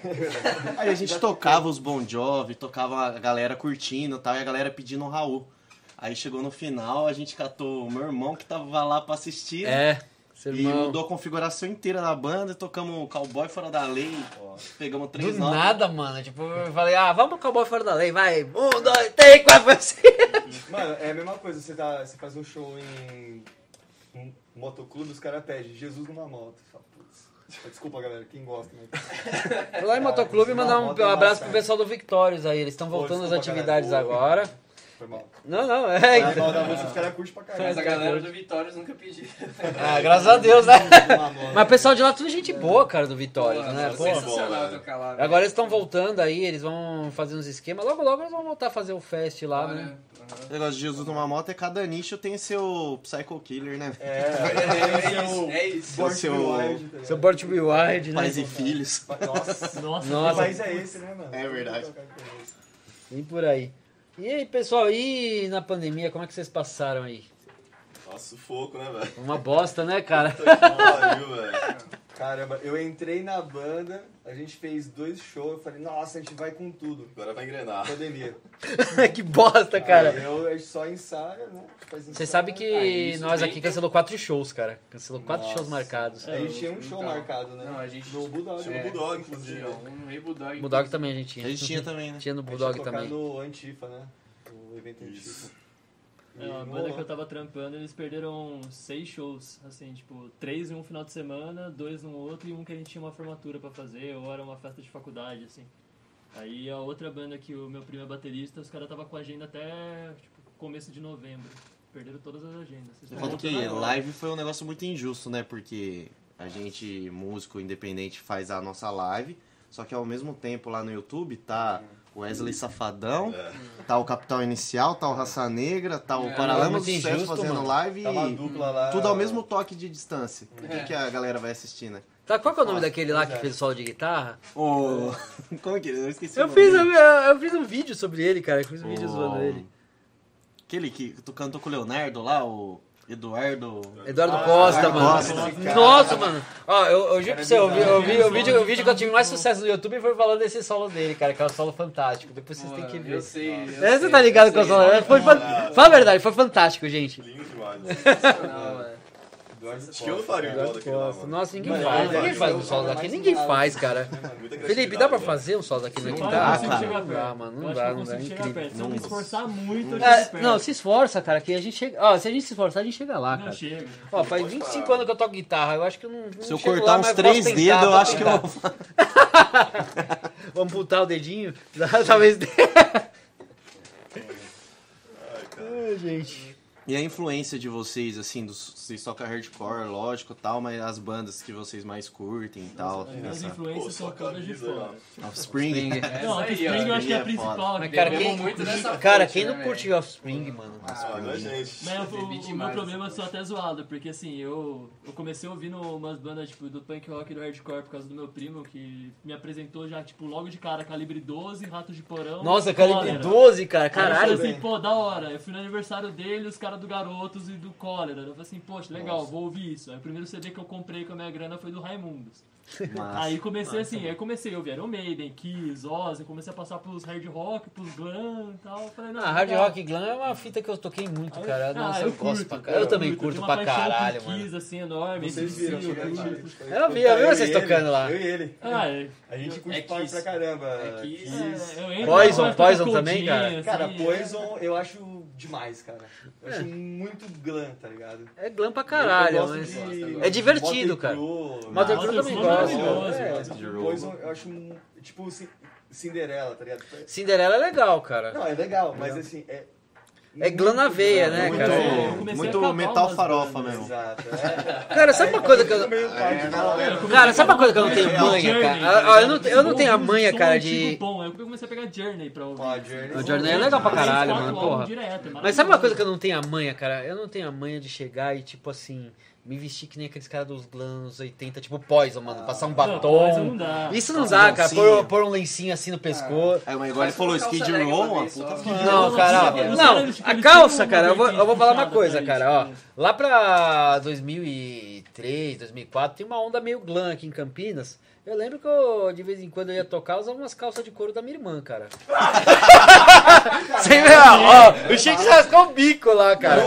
Aí a gente tocava os Bon Jovi, tocava a galera curtindo e tal, e a galera pedindo o Raul. Aí chegou no final, a gente catou o meu irmão que tava lá pra assistir. É, seu E irmão. mudou a configuração inteira da banda, tocamos o Cowboy Fora da Lei, pegamos Do três notas. nada, mano. Tipo, eu falei, ah, vamos pro cowboy fora da lei, vai. Um, dois, três, quatro. Mano, é a mesma coisa, você, tá, você faz um show em um motoclube, os caras pedem Jesus numa moto. Você fala, putz, desculpa galera, quem gosta, né? Lá em Motoclube, Uma mandar um é abraço massa, pro pessoal do Victórios aí. Eles estão Pô, voltando às atividades galera. Pô. agora. Foi mal. Não, não, é. mal da música, os caras curtem pra Mas caralho. a galera do Vitórias nunca pediu. *laughs* Ah, graças a Deus, né? *laughs* Mas o pessoal de lá, tudo gente boa, cara, do Vitórios, Pô, né? Pô. sensacional tocar lá. velho. Agora eles estão voltando aí, eles vão fazer uns esquemas. Logo, logo eles vão voltar a fazer o fest lá, Olha, né? O negócio de Jesus numa moto é cada nicho tem seu Psycho Killer, né? É, É *laughs* é, isso, é isso. Born Seu- Wild, ligado? Seu Born to be Wild, né? Pais e filhos. Nossa, Nossa, que Nossa, país é esse, né, mano? É verdade. e por aí. E aí, pessoal, e na pandemia, como é que vocês passaram aí? Nossa, sufoco, né, velho? Uma bosta, né, cara? Puta que pariu, velho. Caramba, eu entrei na banda, a gente fez dois shows, eu falei, nossa, a gente vai com tudo. Agora vai engrenar. Pandemia. *laughs* que bosta, cara. Aí eu, a gente só ensaia, né? Faz Você ensaio. sabe que isso nós aqui cancelou quatro shows, cara. Cancelou quatro Nossa. shows marcados. A gente tinha um show Então, marcado, né? não, a gente- No Bulldog. Tinha né? o Bulldog, inclusive. Tinha um Rei Bulldog. Bulldog também a gente tinha. A gente tinha também, né? Tinha no A gente ia Bulldog também. no Antifa, né? O evento Isso. Antifa. É, a não banda que eu tava trampando, eles perderam seis shows, assim, tipo, três em um final de semana, dois no outro e um que a gente tinha uma formatura pra fazer, ou era uma festa de faculdade, assim. Aí a outra banda que o meu primo é baterista, os caras tava com a agenda até, tipo, começo de novembro. Perderam todas as agendas. Estão que live foi um negócio muito injusto, né? Porque a gente, músico independente, faz a nossa live, só que ao mesmo tempo lá no YouTube tá Wesley Safadão, tá o Capital Inicial, tá o Raça Negra, tá o É, Paralama do Sucesso fazendo mano. live a e dupla lá. tudo ao mesmo toque de distância. O que, É. que a galera vai assistir, né? Tá, qual que é o nome Nossa, daquele lá que é. fez o solo de guitarra? O... *laughs* Como é que ele? Eu esqueci Eu o nome fiz, dele. eu, eu fiz um vídeo sobre ele, cara. Eu fiz um vídeo zoando ele. Aquele que tu cantou com o Leonardo lá, o Eduardo... Eduardo Ah, Costa, Eduardo mano. Costa. Nossa, mano. Ó, eu, eu juro pra você, eu vi, eu vi, o, vídeo, o vídeo que eu tive mais sucesso no YouTube foi falando desse solo dele, cara, que é um solo fantástico. Depois vocês têm que Eu ver. sei. eu sei, você tá ligado com o solo? Foi fan... Fala a verdade, foi fantástico, gente. Lindo demais. *laughs* Não, é. Acho que eu não faria igual Eduardo daquele lá, mano. Nossa, ninguém Mano, faz. eu- Ninguém eu- faz eu um solo daqui. Ninguém faz, cara. Muita Felipe, dá pra né? fazer um solo daqui Eu guitarra? não Ah, cara. Não dá, mano, não eu dá, eu não dá, é incrível. Se eu me esforçar muito, eu É, chego perto. não, se esforça, cara, que a gente chega. Ó, se a gente se esforçar, a gente chega lá, Não cara. chega. Ó, faz 25 anos que eu toco guitarra, eu acho que eu não. não Se eu chego cortar lá, uns mas três posso tentar, dedos, eu acho que eu tentar. *laughs* vou... Vou amputar o dedinho? *laughs* Talvez dê. Cara. Ai, gente. E a influência de vocês, assim, dos, vocês tocam hardcore, lógico, tal, mas as bandas que vocês mais curtem e tal. As minhas essa- influências Pô, são todas de fora. Offspring. Essa Não, a aí, Spring eu ó. acho que é a é principal. Mas, cara, quem, muito dessa cara, fonte, quem né, não curte velho? Offspring, mano? Ah, é gente. Mas eu- o, o meu problema é só até zoado, porque assim, eu, eu comecei ouvindo umas bandas tipo do punk rock e do hardcore por causa do meu primo, que me apresentou já, tipo, logo de cara, calibre 12, ratos de porão. Nossa, calibre Cólera. 12, cara, Eu caralho. falei assim, pô, da hora. Eu fui no aniversário dele, os caras do Garotos e do Cólera. Eu falei assim, poxa, legal, vou ouvir isso. Aí o primeiro CD que eu comprei com a minha grana foi do Raimundos. Massa. Aí comecei assim, aí comecei a ouvir Iron Maiden, Kiss, Ozzy, comecei a passar pros hard rock, pros glam e tal. Eu Falei, não, Ah, Hard legal. Rock Glam é uma fita que eu toquei muito, cara. Ah, Nossa, eu, gosto pra caralho. eu Eu também curto, curto pra caralho, mano. Kiss, assim, enorme. Vocês ACDC, viram, eu curto. aqui. Foi- Eu vi, eu vi e vocês tocando lá. Eu e ele. Ah, é. A gente É curte Kiss. pra caramba. É Kiss. É, eu Poison, Poison também, cara? Cara, assim, Poison eu acho demais, cara. Eu acho muito glam, tá ligado? É glam pra caralho, Eu gosto mas. de É divertido, Motley cara. Crue Motley também. É. Poison eu acho um- tipo Cin- Cinderela, tá ligado? Cinderela é legal, cara. Não, é legal, mas assim, é. É glam na veia, né, muito, cara? muito metal farofa mesmo. Exato. É. Cara, sabe uma coisa que eu. Cara, sabe uma coisa que eu não tenho É, manha, Journey, cara? Eu não, eu não tenho a manha, cara, de. Bom, eu comecei a pegar Journey pra ouvir. O Journey é legal pra caralho, mano, porra. é Mas sabe uma coisa que eu não tenho a manha, cara? Eu não tenho a manha de chegar e, tipo assim, me vestir que nem aqueles caras dos anos 80, tipo Poison, mano. Passar um Poison batom. não dá. Isso não dá, cara. Pôr, pôr um lencinho assim no pescoço. É, mas igual ele falou, Skid Row. Não, cara, ó, não, tipo, a eles calça, tinham cara, eu vou, eu vou falar uma coisa, pra cara, ó. Lá pra 2003, 2004, tem uma onda meio glam aqui em Campinas. Eu lembro que eu, de vez em quando eu ia tocar, eu usava umas calças de couro da minha irmã, cara. *laughs* Sem ver, ó, o Chico se rascou o bico lá, cara.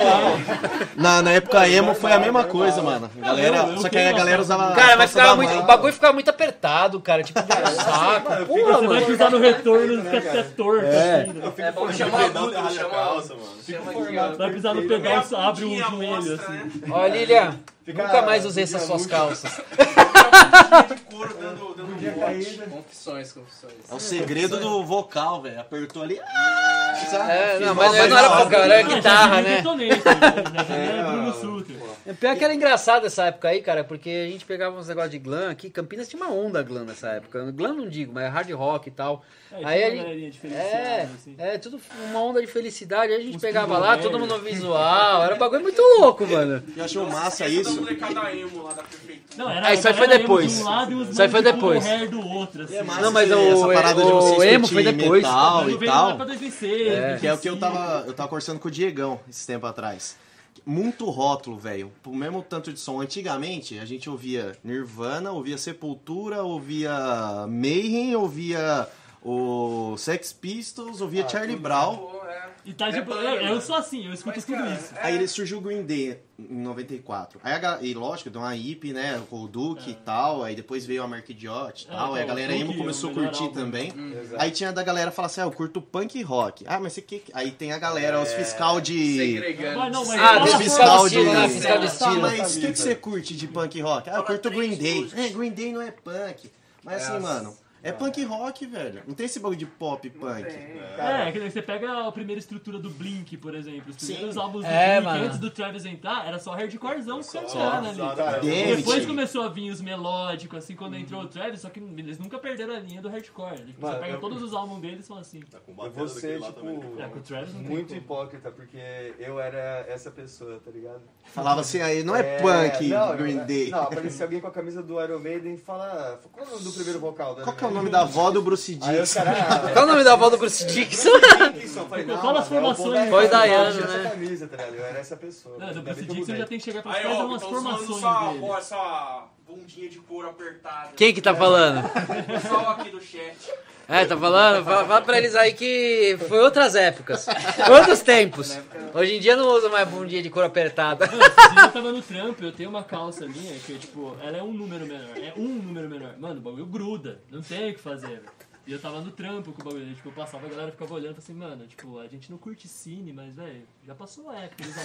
Na, na época emo foi a mesma coisa, mano. A Galera, só que aí a galera usava. Cara, mas ficava muito, o bagulho ficava muito apertado, cara, tipo, um saco. Porra, Você vai mano. pisar no retorno, fica até torto. É. assim, né? É bom Chama chamar pedal, tudo, derralha a chama calça, mano. Chama. Vai pisar no pedal, abre o joelho, assim. Ó, Lilian, Fica- nunca mais usei essas suas calças. *laughs* couro dando, dando um cair, né? Confissões, confissões. É o segredo do vocal, velho. Apertou ali. ah, É, não, mas uma não era voz vocal, era já guitarra, né? É. É Pior que era engraçado essa época aí, cara, porque a gente pegava uns negócios de glam aqui. Campinas tinha uma onda glam nessa época. Glam não digo, mas hard rock e tal. É, Aí tinha a uma gente- de É, felicidade, assim. é, tudo uma onda de felicidade. Aí a gente Os pegava lá, Velho. todo mundo no visual. Era um bagulho muito louco, mano. Eu achei massa isso. molecada emo lá da prefeitura. Não, era Ah, isso aí foi depois. de um e Isso aí foi tipo, depois. outro, assim. É massa Não, mas o- essa parada de o vocês emo foi depois. metal e tal. pra 2006, É. Que é o que eu tava, eu tava conversando com o Diegão esse tempo atrás. muito rótulo, velho. O mesmo tanto de som. Antigamente, a gente ouvia Nirvana, ouvia Sepultura, ouvia Mayhem, ouvia o Sex Pistols, ouvia Charlie Brown. É. E tá É tipo, eu, eu né? sou assim, eu escuto Mas, tudo cara, isso. é- Aí ele surgiu o Green Day em 94. Aí a, e lógico, deu uma hippie, né? Com o Duke e tal. Aí depois veio a Mark Idiot e É, tal. aí a então, galera emo começou a curtir álbum. também. Exato. Aí tinha da galera falar assim, ah, eu curto punk e rock. Ah, mas você que. Aí tem a galera, os fiscal de. Segregando. Mas não, mas Ah, a fiscal de estilo, deles. Fiscal de É, estilo. Mas o que, que você curte de punk e rock? Ah, eu curto Green Day. É, Green Day não é punk. Mas assim, É, mano, é punk e rock, velho. Não tem esse bagulho de pop punk. É, que nem você pega a primeira estrutura do Blink, por exemplo. Os primeiros álbuns do É, Blink, mano. antes do Travis entrar, era só hardcorezão cantando ali. exatamente. Damn. Depois começou a vir os melódicos, assim, quando entrou o Travis, só que eles nunca perderam a linha do hardcore. Tipo, Mano, você pega eu- todos os álbuns deles e são assim. Tá com lá tipo, também. É, com o Travis muito como. hipócrita, porque eu era essa pessoa, tá ligado? Falava assim, aí não é, punk, não, Green não, Day. Não, aparecia alguém com a camisa do Iron Maiden e fala. Qual é o nome do primeiro vocal? da Qual que é o Iron nome da avó do Bruce Dixon? caras. Qual o nome da avó do Bruce Dixon? Fala as é o formações. Foi tinha né? camisa, tá ligado? Eu era essa pessoa. Não, do Bruce Dixon já tem que chegar pra trás ó, umas então formações dele. essa bundinha de couro apertada. Quem que tá falando? *laughs* O pessoal aqui do chat. É, tá falando? Fala, fala pra eles aí que foi outras épocas. Outros tempos. Hoje em dia não usa mais bundinha de couro apertada. Mano, eu tava no trampo, eu tenho uma calça minha que, tipo, ela é um número menor. É um número menor. Mano, o bagulho gruda. Não tem o que fazer. E eu tava no trampo com o bagulho. Tipo, eu passava, a galera ficava olhando assim, mano, tipo, a gente não curte cine, mas, velho, já passou a época. Eles.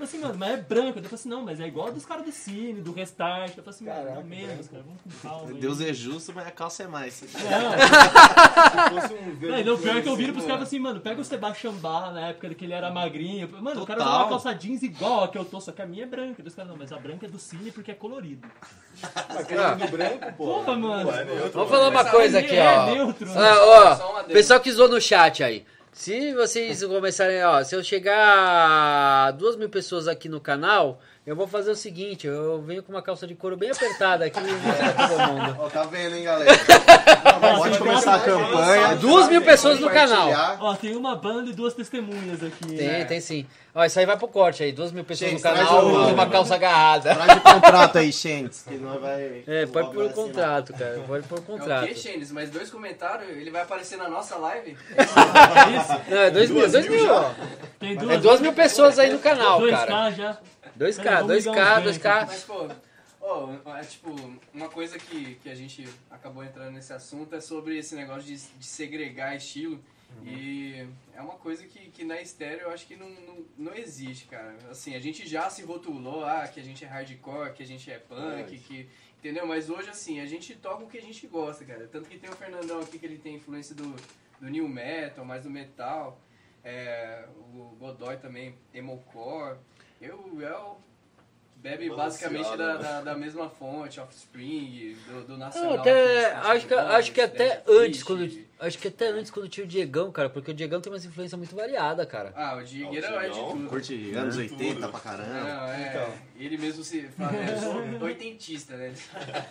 Eu falei assim, mano, mas é branco. Eu falei assim, não, mas é igual a dos caras do cine, do restart. Eu falei assim, mano, Caraca, não menos, cara, vamos com calma. aí. Deus é justo, mas a calça é mais. Não, Se fosse um verde Não, não, pior que eu viro pros caras assim, mano, pega o Sebastian Bach na época que ele era magrinho. Mano, o cara Total. usava uma calça jeans igual a que eu tô, só que a minha é branca. Dos caras, não, mas a branca é do cine porque é colorido. Mas de branco, pô. Porra, mano. É neutro, Vamos falar uma coisa aí aqui, é ó. neutro, né? Ah, ó, pessoal que zoou no chat aí. Se vocês começarem, ó, se eu chegar a duas mil pessoas aqui no canal, eu vou fazer o seguinte, eu venho com uma calça de couro bem apertada aqui e mostrar pra todo mundo. Ó, tá vendo, hein, galera? Pode começar a campanha. Duas mil pessoas no canal. Ó, tem uma banda e duas testemunhas aqui. Tem, né? tem sim. Ó, isso aí vai pro corte aí, duas mil pessoas Gente, no canal o- com uma calça agarrada. Traz de contrato aí, Xentes, que nós vai... É, pode pôr o contrato, cara, pode pôr o É o contrato. que, Xenis? Mas dois comentários, ele vai aparecer na nossa live? Não, é dois mil, dois mil, ó. Tem É duas mil pessoas aí no canal, dois cara. K já. Dois Peraí, K, vamos dois ligar K, uns dois dez K. Mas, pô, ó, é tipo, uma coisa que, que a gente acabou entrando nesse assunto é sobre esse negócio de, de segregar estilo. E é uma coisa que, que na estéreo eu acho que não, não, não existe, cara. Assim, a gente já se rotulou, ah, que a gente é hardcore, que a gente é punk, que. Entendeu? Mas hoje, assim, a gente toca o que a gente gosta, cara. Tanto que tem o Fernandão aqui que ele tem influência do, do new metal, mais do metal. É, o Godoy também, emocore. Eu, eu bebe basicamente da, da, da mesma fonte, Offspring, do, do Nacional. Não, até, acho que, acho que até antes, quando, acho que até antes quando tinha o Diegão, cara, porque o Diegão tem umas influências muito variadas, cara. Ah, o Digueira Ah, o é de tudo. Curte anos Tudo. 80 pra caramba. Não, é, Então. ele mesmo se fala, eu sou *laughs* oitentista, né?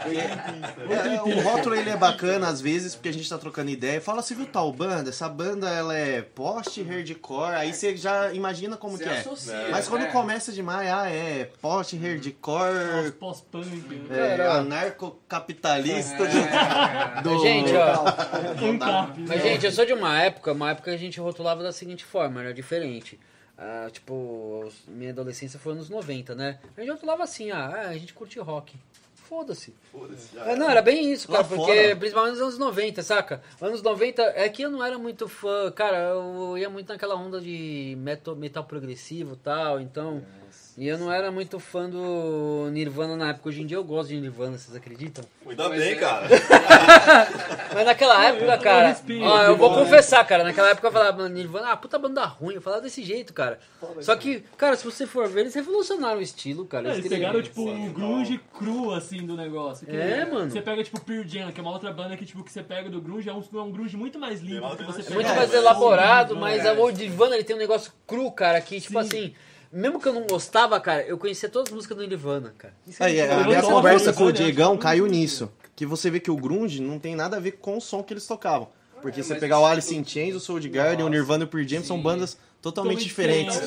É, o rótulo ele é bacana às vezes, porque a gente tá trocando ideia. Fala, você viu tal banda? Essa banda ela é post hardcore, aí você já imagina como Você que é. associa, Mas quando né? começa demais, ah, é post Os hardcore, pós-punk. né? é, Cara. anarcocapitalista É, *laughs* do... Gente, ó. Mas, gente, eu sou de uma época, uma época que a gente rotulava da seguinte forma, era diferente. Ah, tipo, minha adolescência foi anos 90, né? A gente rotulava assim, ah, a gente curte rock. Foda-se. Foda-se, É, não, era bem isso, cara, Lá porque fora. principalmente nos anos 90, saca? Anos 90 é que eu não era muito fã, cara, eu ia muito naquela onda de metal, metal progressivo e tal, então. E eu não era muito fã do Nirvana na época. Hoje em dia eu gosto de Nirvana, vocês acreditam? Ainda Mas bem, é- cara. *laughs* Mas naquela época, cara. ó, eu vou Nirvana. confessar, cara. Naquela época eu falava, "Mano, Nirvana, ah, puta banda ruim. Eu falava desse jeito, cara. Só que, cara, se você for ver, eles revolucionaram o estilo, cara. É, Eles pegaram, tipo, o grunge cru, assim, do negócio. Que É, mano. Você pega, tipo, Pearl Jam, que é uma outra banda que, tipo, que você pega do grunge, é um, é um grunge muito mais limpo É pega muito É, mais elaborado, É. mas o Nirvana ele tem um negócio cru, cara, que, tipo Sim. assim. Mesmo que eu não gostava, cara, eu conhecia todas as músicas do Nirvana, cara. Isso Aí, muito a minha conversa com o né? Diegão caiu nisso. Que você vê que o grunge não tem nada a ver com o som que eles tocavam. Porque É, você pegar o isso Alice in Chains, o Soulgarden, o Nirvana e o Pearl Jam são bandas totalmente diferentes.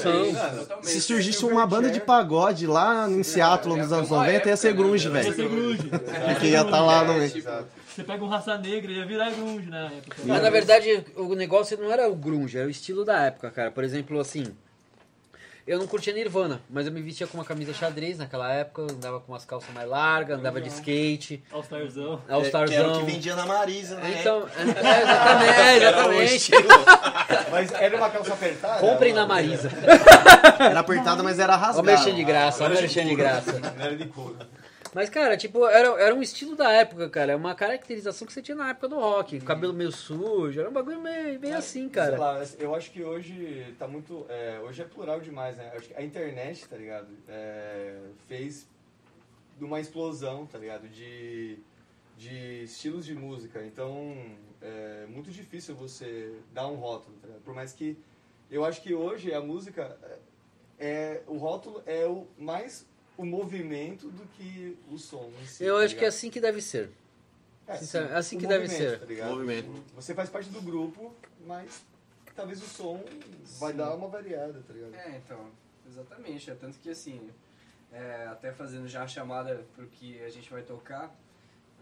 Se surgisse uma banda de pagode lá em Seattle nos é anos uma 90, ia ser época, né? grunge, Ia velho. ser grunge. Porque ia estar lá no É, meio. Você pega um raça negra e ia virar grunge na época. Mas na verdade o negócio não era o grunge, era o estilo da época, cara. Por exemplo, assim, eu não curtia Nirvana, mas eu me vestia com uma camisa xadrez naquela época, andava com umas calças mais largas, andava de skate, All-Starzão. All Que era o Starzão. que vendia na Marisa, né? Então, é, exatamente, é, exatamente. *laughs* Mas era uma calça apertada? Comprem na Marisa. Era apertado, mas era Ó o rasgado. merchan de graça, ó o merchan de graça. Não era de couro. Mas, cara, tipo, era, era um estilo da época, cara. É uma caracterização que você tinha na época do rock. Cabelo meio sujo, era um bagulho meio, meio assim, Sei cara. lá, eu acho que hoje tá muito. é, hoje é plural demais, né? A internet, tá ligado? É, fez de uma explosão, tá ligado? De, de estilos de música. Então é muito difícil você dar um rótulo, tá ligado? Por mais que. Eu acho que hoje a música. É, o rótulo é o mais o movimento do que o som si. Eu tá acho que é assim que deve ser. É, sincero- sim, assim que deve ser. tá? Movimento. Você faz parte do grupo, mas talvez o som vai Sim. dar uma variada, tá ligado? É, então, exatamente. É tanto que assim, é, até fazendo já a chamada pro que a gente vai tocar,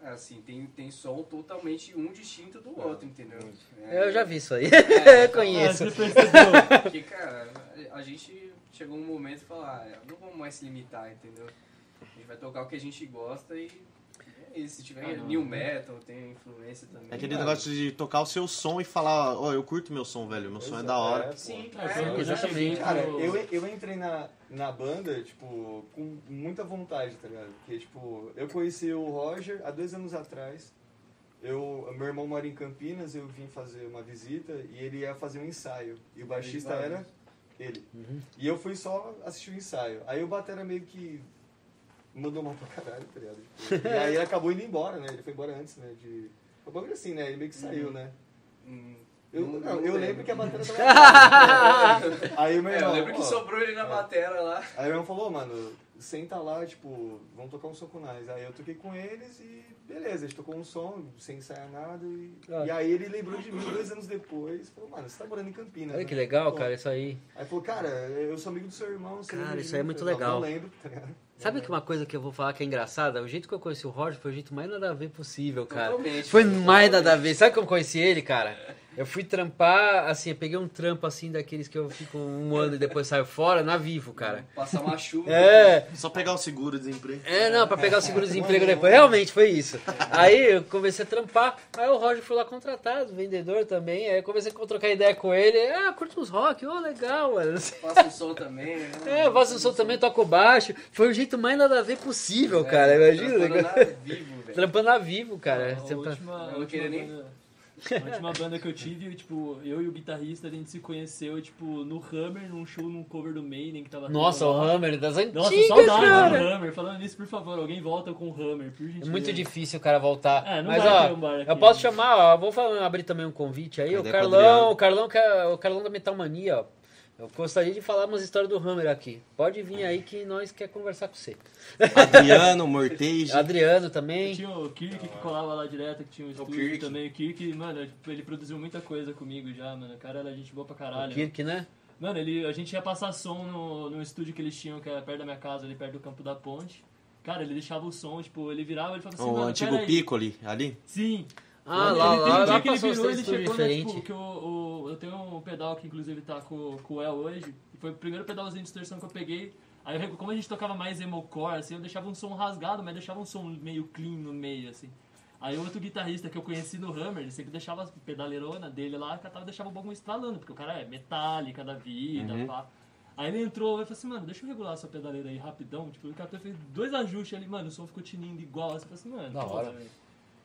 assim, tem, tem som totalmente um distinto do outro, entendeu? É, Eu já vi isso aí. É, *laughs* Eu conheço. Ah. Porque, cara, a gente chegou um momento e falou, ah, não vamos mais se limitar, entendeu? A gente vai tocar o que a gente gosta e é isso. Se tiver Ah, new metal, tem influência também. É aquele Mano. negócio de tocar o seu som e falar, ó, eu curto meu som, velho, meu som é da hora. É. Sim, É, é, eu já Cara, eu, eu entrei na, na banda, tipo, com muita vontade, tá ligado? Porque, tipo, eu conheci o Roger há dois anos atrás. Eu, meu irmão mora em Campinas, eu vim fazer uma visita e ele ia fazer um ensaio. E o baixista era ele. E eu fui só assistir o ensaio. Aí o batera meio que mandou mal pra caralho, tá ligado? Tipo, e aí ele acabou indo embora, né? Ele foi embora antes, né? De... Foi um bagulho assim, né? Ele meio que saiu, né? Hum, Eu, não- não, eu lembro. que a bateria tava. *laughs* aí o meu É, irmão. eu lembro que sobrou ele na é. batera lá. Aí o irmão falou, mano, senta lá, tipo, vamos tocar um som com nós. Aí eu toquei com eles e beleza, a gente tocou um som sem ensaiar nada. E, Ah. e aí ele lembrou de mim dois anos depois. Falou, mano, você tá morando em Campinas. Olha né? que legal, Pô. cara, isso aí. Aí falou, cara, eu sou amigo do seu irmão. você Cara, isso aí é muito legal. Não lembro, tá ligado? Sabe que uma coisa que eu vou falar que é engraçada? O jeito que eu conheci o Roger foi o jeito mais nada a ver possível, cara. Totalmente. Foi mais nada a ver. Sabe como eu conheci ele, cara? Eu fui trampar, assim, eu peguei um trampo assim daqueles que eu fico um ano e depois saio fora, na Vivo, cara. Passar uma chuva. É, Só pegar o seguro-desemprego. é, não, pra pegar o seguro-desemprego depois. Realmente foi isso. Aí eu comecei a trampar. Aí o Roger foi lá contratado, vendedor também. Aí eu comecei a trocar ideia com ele. Ah, curto uns rock, ô, legal, mano. Passa um som também. né? *laughs* É, eu faço um som também, toco baixo. Foi o jeito mais nada a ver possível, cara. Imagina. Trampando na vivo, velho. Trampando a vivo, cara. A última, Eu a não queria nem- a última banda que eu tive, tipo, eu e o guitarrista, a gente se conheceu, tipo, no Hammer, num show, num cover do Maiden que tava Nossa, o lá. Hammer das antigas, Nossa, saudade cara. do Hammer. Falando nisso, por favor, alguém volta com o Hammer, por É gentileza. muito difícil o cara voltar. É, não Mas vai ó, ter um bar aqui. eu posso chamar, ó, vou falar, abrir também um convite aí. A O Carlão, o Carlão, é- o Carlão da Metal Mania, ó. Eu gostaria de falar umas histórias do Hammer aqui. Pode vir aí que nós quer conversar com você. Adriano, Mortege. Adriano Eu também. tinha o Kirk que colava lá direto, que tinha um estúdio Kirk. também. O Kirk, mano, ele produziu muita coisa comigo já, mano. O cara era gente boa pra O caralho. Kirk, né? Mano, ele, a gente ia passar som no, no estúdio que eles tinham, que era perto da minha casa, ali perto do Campo da Ponte. Cara, ele deixava o som, tipo, ele virava e falava assim, O antigo. Piccoli ali. Sim. Ah, Ele- lá, ele, tem lá, um dia lá que ele virou, ele chegou, né, diferentes. tipo, que o, o- eu tenho um pedal que inclusive tá com, com o El hoje, e foi o primeiro pedalzinho de distorção que eu peguei. Aí, eu- como a gente tocava mais emo-core, assim, eu deixava um som rasgado, mas deixava um som meio clean no meio, assim. Aí outro guitarrista que eu conheci no Hammer, ele sempre deixava a pedaleirona dele lá, catava deixava o bagulho estralando, porque o cara é metálica da vida, Uhum. pá. Aí ele entrou e falou assim, mano, deixa eu regular essa pedaleira aí rapidão. Tipo, o cara fez dois ajustes ali, mano, o som ficou tinindo igual. Assim, eu falei assim, mano, Da hora. velho.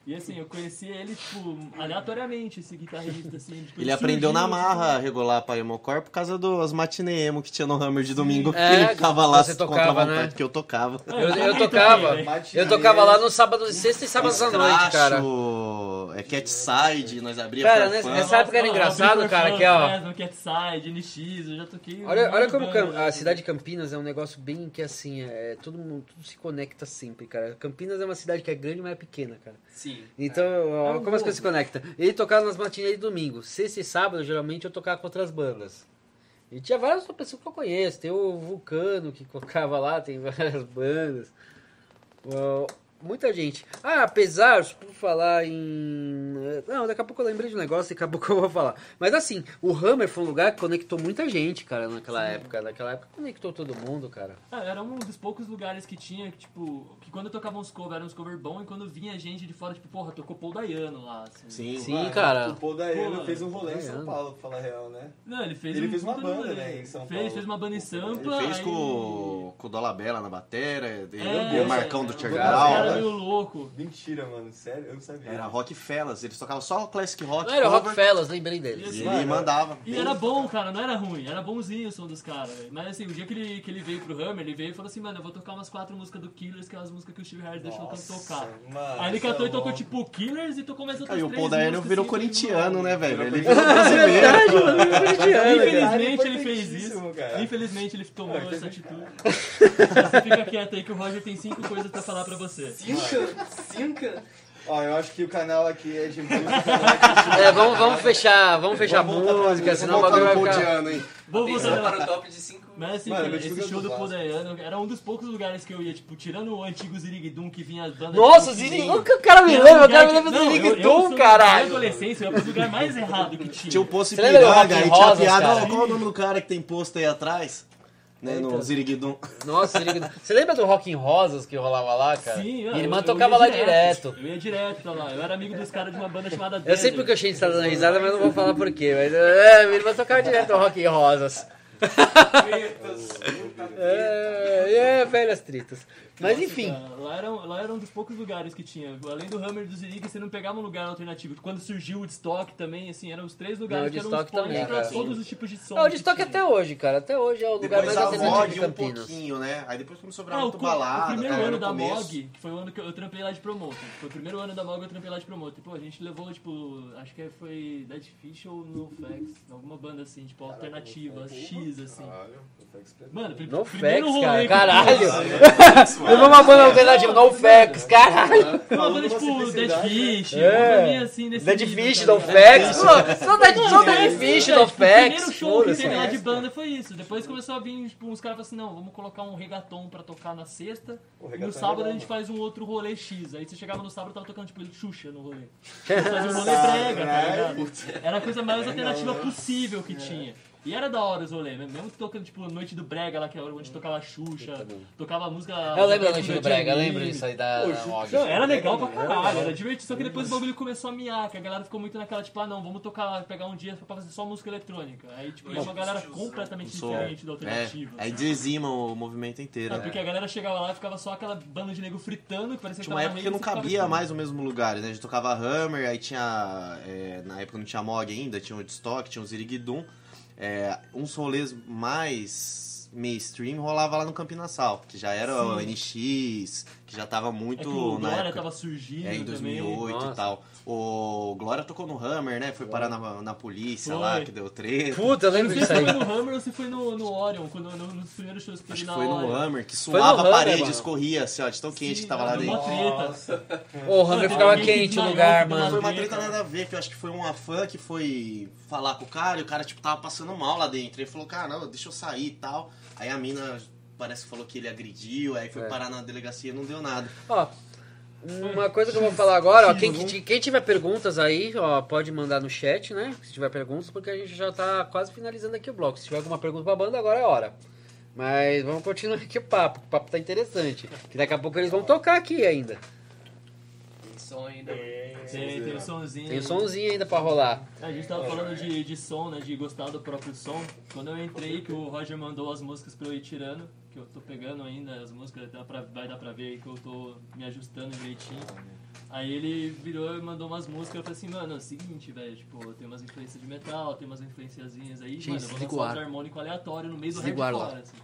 E assim, eu conheci ele, tipo, aleatoriamente, esse guitarrista, assim. Tipo, Ele aprendeu surgiu, na marra a regular pra Emocor por causa das matinê emo que tinha no Hammer de domingo. É, que ele ficava lá você contra a tocava, vontade né? que eu tocava. É, Eu, eu também, tocava. também, né? Eu tocava lá no sábado, sexta e sábado à noite, cara. É Cat Side, nós abria Cara, nessa- nessa época era engraçado, cara, que, ó. Catside, NX, eu já toquei. Olha, olha de como a cidade de Campinas é um negócio bem que assim, é, todo mundo tudo se conecta sempre, cara. Campinas é uma cidade que é grande, mas é pequena, cara. Sim. Então, ó, É um como as coisas se conectam? Ele tocava nas matinês de domingo. Sexta e sábado, geralmente, eu tocava com outras bandas. E tinha várias pessoas que eu conheço. Tem o Vulcano que *laughs* tocava lá, tem várias bandas. Muita gente. Ah, apesar, por falar em. Não, daqui a pouco eu lembrei de um negócio e daqui a pouco eu vou falar. Mas assim, o Hammer foi um lugar que conectou muita gente, cara, naquela época. Naquela época conectou todo mundo, cara. Ah, era um dos poucos lugares que tinha, que, tipo, que quando tocavam uns covers, eram uns covers bons, e quando vinha gente de fora, tipo, porra, tocou Paul Dayano lá, assim. Sim. Sim, cara. O Paul Dayano Pô, fez um rolê em São Dayano. Paulo, pra falar a real, né? Não, ele fez Ele um fez uma banda, rolê. né, em São Fez, Paulo. fez uma banda em Ele Sampa. fez aí- com, o- com o Dolabella na batera, ele, É, o Marcão do Os Meio louco. Mentira, mano. Sério? Eu não sabia. Era Rockfellas, eles tocavam só classic rock. Não era o cover, Rockfellas, lembrei deles. E ele mandava. E era bom, cara, não era ruim, era bonzinho o som dos caras. Mas assim, o dia que ele, que ele veio pro Hammer, ele veio e falou assim, mano, eu vou tocar umas quatro músicas do Killers, que é as músicas que o Steve Harris deixou tanto tocar. Mano, Aí ele é catou e tocou tipo Killers e tocou mais outras Aí o três Paul Dayano músicas, virou assim, corintiano, né, velho? Ele virou brasileiro. *laughs* Infelizmente ele fez isso. cara. Infelizmente ele tomou essa atitude. Você fica quieto aí que o Roger tem cinco coisas pra falar pra você. Cinca? Cinca? Ó, eu acho que o canal aqui é de música. É, vamos, vamos fechar, vamos fechar a Vamos música, música, senão o Vamos bagulho voltar vai ficar. Hein? Atenção voltar para o top de cinco. Mas assim, Mano, cara, esse show do. Dayano era um dos poucos lugares que eu ia, tipo, tirando o antigo Ziriguidum que vinha as bandas. Nossa, o Ziriguidum, o cara me lembra, o cara me lembra do Ziriguidum, sou- Na caralho. adolescência, eu ia pro lugar mais errado que tinha. Tinha o do Ipiranga, aí tinha a piada, qual é o nome do cara que tem posto aí atrás? Né, no Então. Ziriguidum. Nossa, Ziriguidum. *laughs* Você lembra do Rock em Rosas que rolava lá, cara? Sim, Minha eu- irmã eu tocava ia lá direto. Eu ia direto pra lá. Eu era amigo dos caras de uma banda chamada Eu sei porque o Shane está dando risada, mas não vou falar por quê. Mas, é, minha irmã tocava direto o Rock em Rosas. *laughs* Tritas. *laughs* Mas enfim. Cara, lá, era, lá era um dos poucos lugares que tinha. Além do Hammer e do Zirig, você não pegava um lugar alternativo. Quando surgiu o Woodstock também, assim, eram os três lugares Não, o que eram os Woodstock também, pra todos os tipos de som. Ah, o tinha. até hoje, cara. Até hoje é o lugar Depois mais a alternativo de Mog um Campinas. pouquinho, né? Aí depois começou a virar Ah, o, muito co- balada. o primeiro cara, ano no da começo. MOG, que foi o ano que eu, eu trampei lá de promoter. Foi o primeiro ano da MOG eu trampei lá de promoter. Pô, a gente levou, tipo, acho que foi Dead Fish ou No Facts, alguma banda assim, tipo, alternativa, X, assim. Caralho, explicando. Mano, pri- No primeiro facts, rolê Caralho. *laughs* Levou uma banda alternativa, no facts, caralho. Uma banda tipo Dead Fish, É. assim nesse Dead Fish, tá no facts. Pô, só Dead, Fish, no tipo, O primeiro show que teve lá de banda foi isso. Depois começou a vir, tipo, uns caras falaram assim, não, vamos colocar um reggaeton pra tocar na sexta. E no é sábado a gente faz um outro rolê X. Aí você chegava no sábado e tava tocando, tipo, Xuxa no rolê. *laughs* Fazia um rolê brega, tá ligado? Era a coisa mais alternativa possível que tinha. E era da hora os rolês, né? mesmo tocando, tipo, Noite do Brega lá, que era onde tocava Xuxa, tocava a música... Eu lembro da noite do Brega, eu lembro disso aí da, Mog. Não, era legal pra caralho, era divertido, só que depois o bagulho começou a miar, que a galera ficou muito naquela, tipo, ah não, vamos tocar, pegar um dia pra fazer só música eletrônica. Aí, tipo, ia uma galera completamente diferente da É, alternativa. aí sabe? dizima o movimento inteiro. Ah, né? porque a galera chegava lá e ficava só aquela banda de nego fritando, que parecia que Tinha uma época que não cabia mais no mesmo lugar, né? A gente tocava Hammer, aí tinha. é, na época não tinha Mog ainda, tinha o Woodstock, tinha o Ziriguidum. É, uns rolês mais mainstream rolava lá no Campinassal, que já era o NX, que já tava É muito que o na Glória época. tava surgindo É, em também. 2008 Nossa. e tal. O Glória tocou no Hammer, né? Foi parar na, na polícia lá, Foi. que deu treta. Puta, eu lembro disso aí. foi no Hammer ou se foi no, no Orion, quando, no, nos primeiros shows que Acho teve que na foi no. Hammer, que suava a Hammer, parede, mano. escorria assim, ó, de tão quente Sim, que tava lá dentro. uma Nossa. o Hammer Mano, ficava quente o lugar, desmaiar, Foi mano. uma treta nada a ver, que eu acho que foi uma fã que foi falar com o cara e o cara, tipo, tava passando mal lá dentro. Ele falou, cara, não, deixa eu sair e tal. Aí a mina parece que falou que ele agrediu, aí foi É. parar na delegacia e não deu nada. Ó, uma coisa que eu vou falar agora, ó, quem, quem tiver perguntas aí, ó, pode mandar no chat, né? Se tiver perguntas, porque a gente já tá quase finalizando aqui o bloco. Se tiver alguma pergunta pra banda, agora é a hora. Mas vamos continuar aqui o papo, o papo tá interessante. Que daqui a pouco eles vão tocar aqui ainda. Tem som ainda. Tem, tem o somzinho. Tem um somzinho ainda pra rolar. A gente tava falando de, de som, né? De gostar do próprio som. Quando eu entrei, que o Roger mandou as músicas pra eu ir tirando, que eu tô pegando ainda as músicas, dá pra, vai dar pra ver aí que eu tô me ajustando direitinho. Aí ele virou e mandou umas músicas, eu falei assim, mano, é o seguinte, velho, tipo, tem umas influências de metal, tem umas influenciazinhas aí, Gente, mano, eu vou lançar ar. uns harmônico aleatório no meio do hardcore, assim.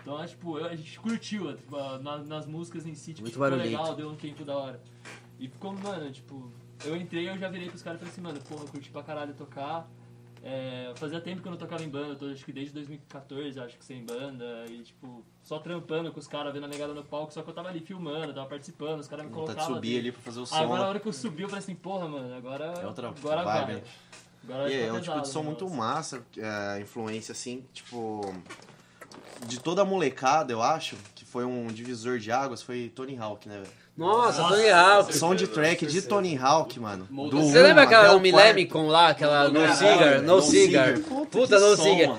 Então, é, tipo, eu- a gente curtiu tipo, a- na- nas músicas em si, tipo, Muito ficou barulhento. legal, deu um tempo da hora. E ficou, mano, tipo, eu entrei eu já virei pros caras e falei assim, mano, porra, eu curti pra caralho tocar. É, fazia tempo que eu não tocava em banda, tô acho que desde 2014, acho que sem banda, e tipo, só trampando com os caras, vendo a negada no palco, só que eu tava ali filmando, tava participando, os caras me Vontade colocavam. subir ali pra fazer o som. Agora a né? hora que eu subi, eu falei assim, porra, mano, agora, É outra agora vibe, vai. né? Agora vai é, um tipo de som o muito massa, é, influência assim, tipo. De toda a molecada, eu acho, que foi um divisor de águas, foi Tony Hawk, né, velho? Nossa, Nossa, Tony Hawk. Soundtrack de Tony Hawk, mano. Do Você um lembra aquela o. Millennium lá, aquela No Cigar, No Cigar? Puta, No Cigar.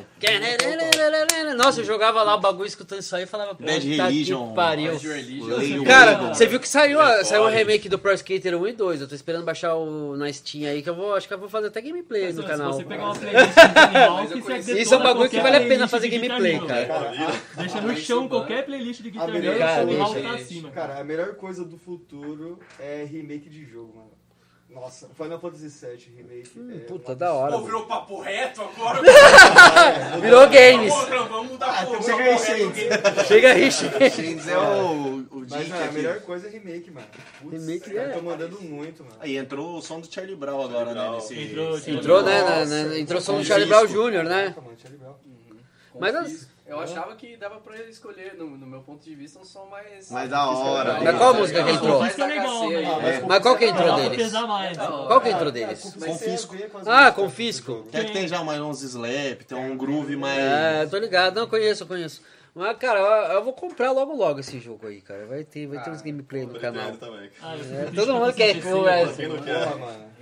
Nossa, eu jogava lá o bagulho escutando isso aí e falava, puta Bad Religion, que pariu. Religion. Cara, você viu que saiu, a- Record. saiu o remake do Pro Skater 1 e 2. Eu tô esperando baixar o na Steam aí, que eu vou, acho que eu vou fazer até gameplay Mas, no se canal. você pegar uma playlist *laughs* você Isso é um bagulho que vale a pena fazer de gameplay, cara. velho. Deixa no chão qualquer playlist de A Guitar melhor Hero, Tony coisa- Hawk tá acima. Cara, a melhor coisa do futuro é remake de jogo, mano. Nossa, Final Fantasy VII remake. é Puta, um da hora. Pô, virou papo reto agora. *laughs* Virou games. Pô, não, vamos mudar Ah, papo *laughs* chega aí, game. Chega aí. Shenz é o, o Mas não, a aqui. melhor coisa é remake, mano. Putz, Remake é- tão mandando muito, mano. Aí entrou o som do Charlie Brown agora, né? Brown. Nesse... Entrou, Entrou, né? na- Nossa, na- entrou som do Charlie. Brown Jr., né? Mano, Charlie Brown. Mas as-. Eu achava que dava pra escolher, no, no meu ponto de vista, um som mais... Mais da hora. Mas qual música que entrou? é legal, HC, mas- né? É. Mas qual que entrou deles? pesar mais. Qual que entrou deles? Confisco. Ah, Confisco. Quer que tem já mais uns slap, tem um groove mais... É, tô ligado. Não, conheço, eu conheço. Mas, cara, eu, eu vou comprar logo logo esse jogo aí, cara. Vai ter, vai ter uns gameplay no canal. Também. Ah, É, todo mundo quer que o.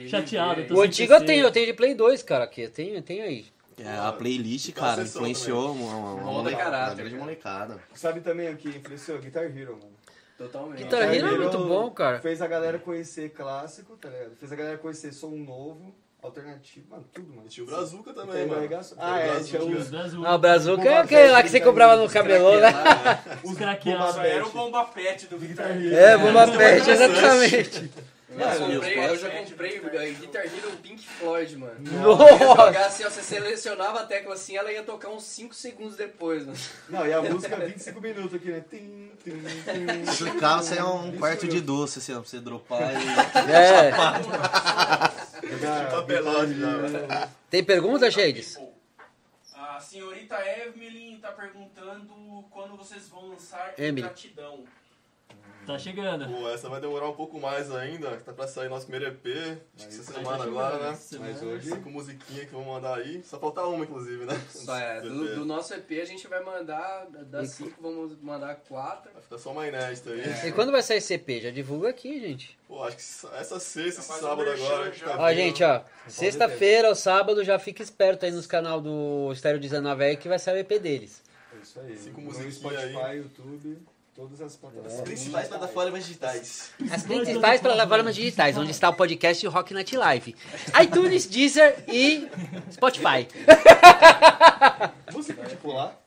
Chateado, O antigo eu tenho, eu tenho de Play 2, cara, aqui. Eu tenho, eu tenho aí. É, a playlist, cara, influenciou uma, uma, uma, molecada, caráter, uma grande cara. molecada. Sabe também o que influenciou? Guitar Hero, mano. Totalmente. Guitar Hero é muito bom, cara. Fez a galera conhecer clássico, tá ligado? Fez a galera conhecer som novo, alternativo, mano, tudo, mano. E tinha o Brazuca também, Tem mano. Ah, o é, Brazuca. tinha os- Brasil. Ah, o Brazuca é aquele lá que você Guitar comprava no camelô, né? Os craqueados. Era o bomba pet do Guitar Hero. É, Bomba Pet, exatamente. Eu, Mano, comprei, eu já comprei uh, Guitar Hero Pink Floyd, mano. Nossa! jogar assim, ó, você selecionava a tecla assim, ela ia tocar uns 5 segundos depois, mano. Não, e a música 25 minutos aqui, né? Tim, tim, tim. Se clicar, você é um quarto de doce, assim, ó, pra você dropar e... *laughs* É. Hero. Tem pergunta, Shades? A senhorita Evelyn tá perguntando quando vocês vão lançar Emily. Gratidão. Tá chegando. Pô, essa vai demorar um pouco mais ainda. Tá pra sair nosso primeiro EP. Acho que essa semana agora, né? Mas hoje... Cinco musiquinhas que vamos mandar aí. Só falta uma, inclusive, né? Só é, *laughs* do, do nosso EP a gente vai mandar, das 5 vamos mandar 4. Vai ficar só uma inédita aí. E quando vai sair esse EP? Já divulga aqui, gente. Pô, acho que essa sexta, esse um sábado agora. tá Ó, vindo. gente, ó. Sexta-feira ou sábado já fica esperto aí nos canal do Estéreo 19 aí que vai sair o EP deles. É isso aí. Cinco musiquinhas Spotify, aí. YouTube, todas as plataformas. Principais plataformas digitais. As principais plataformas digitais, onde está o podcast Rock Night Live. iTunes, Deezer e Spotify. Você pode pular?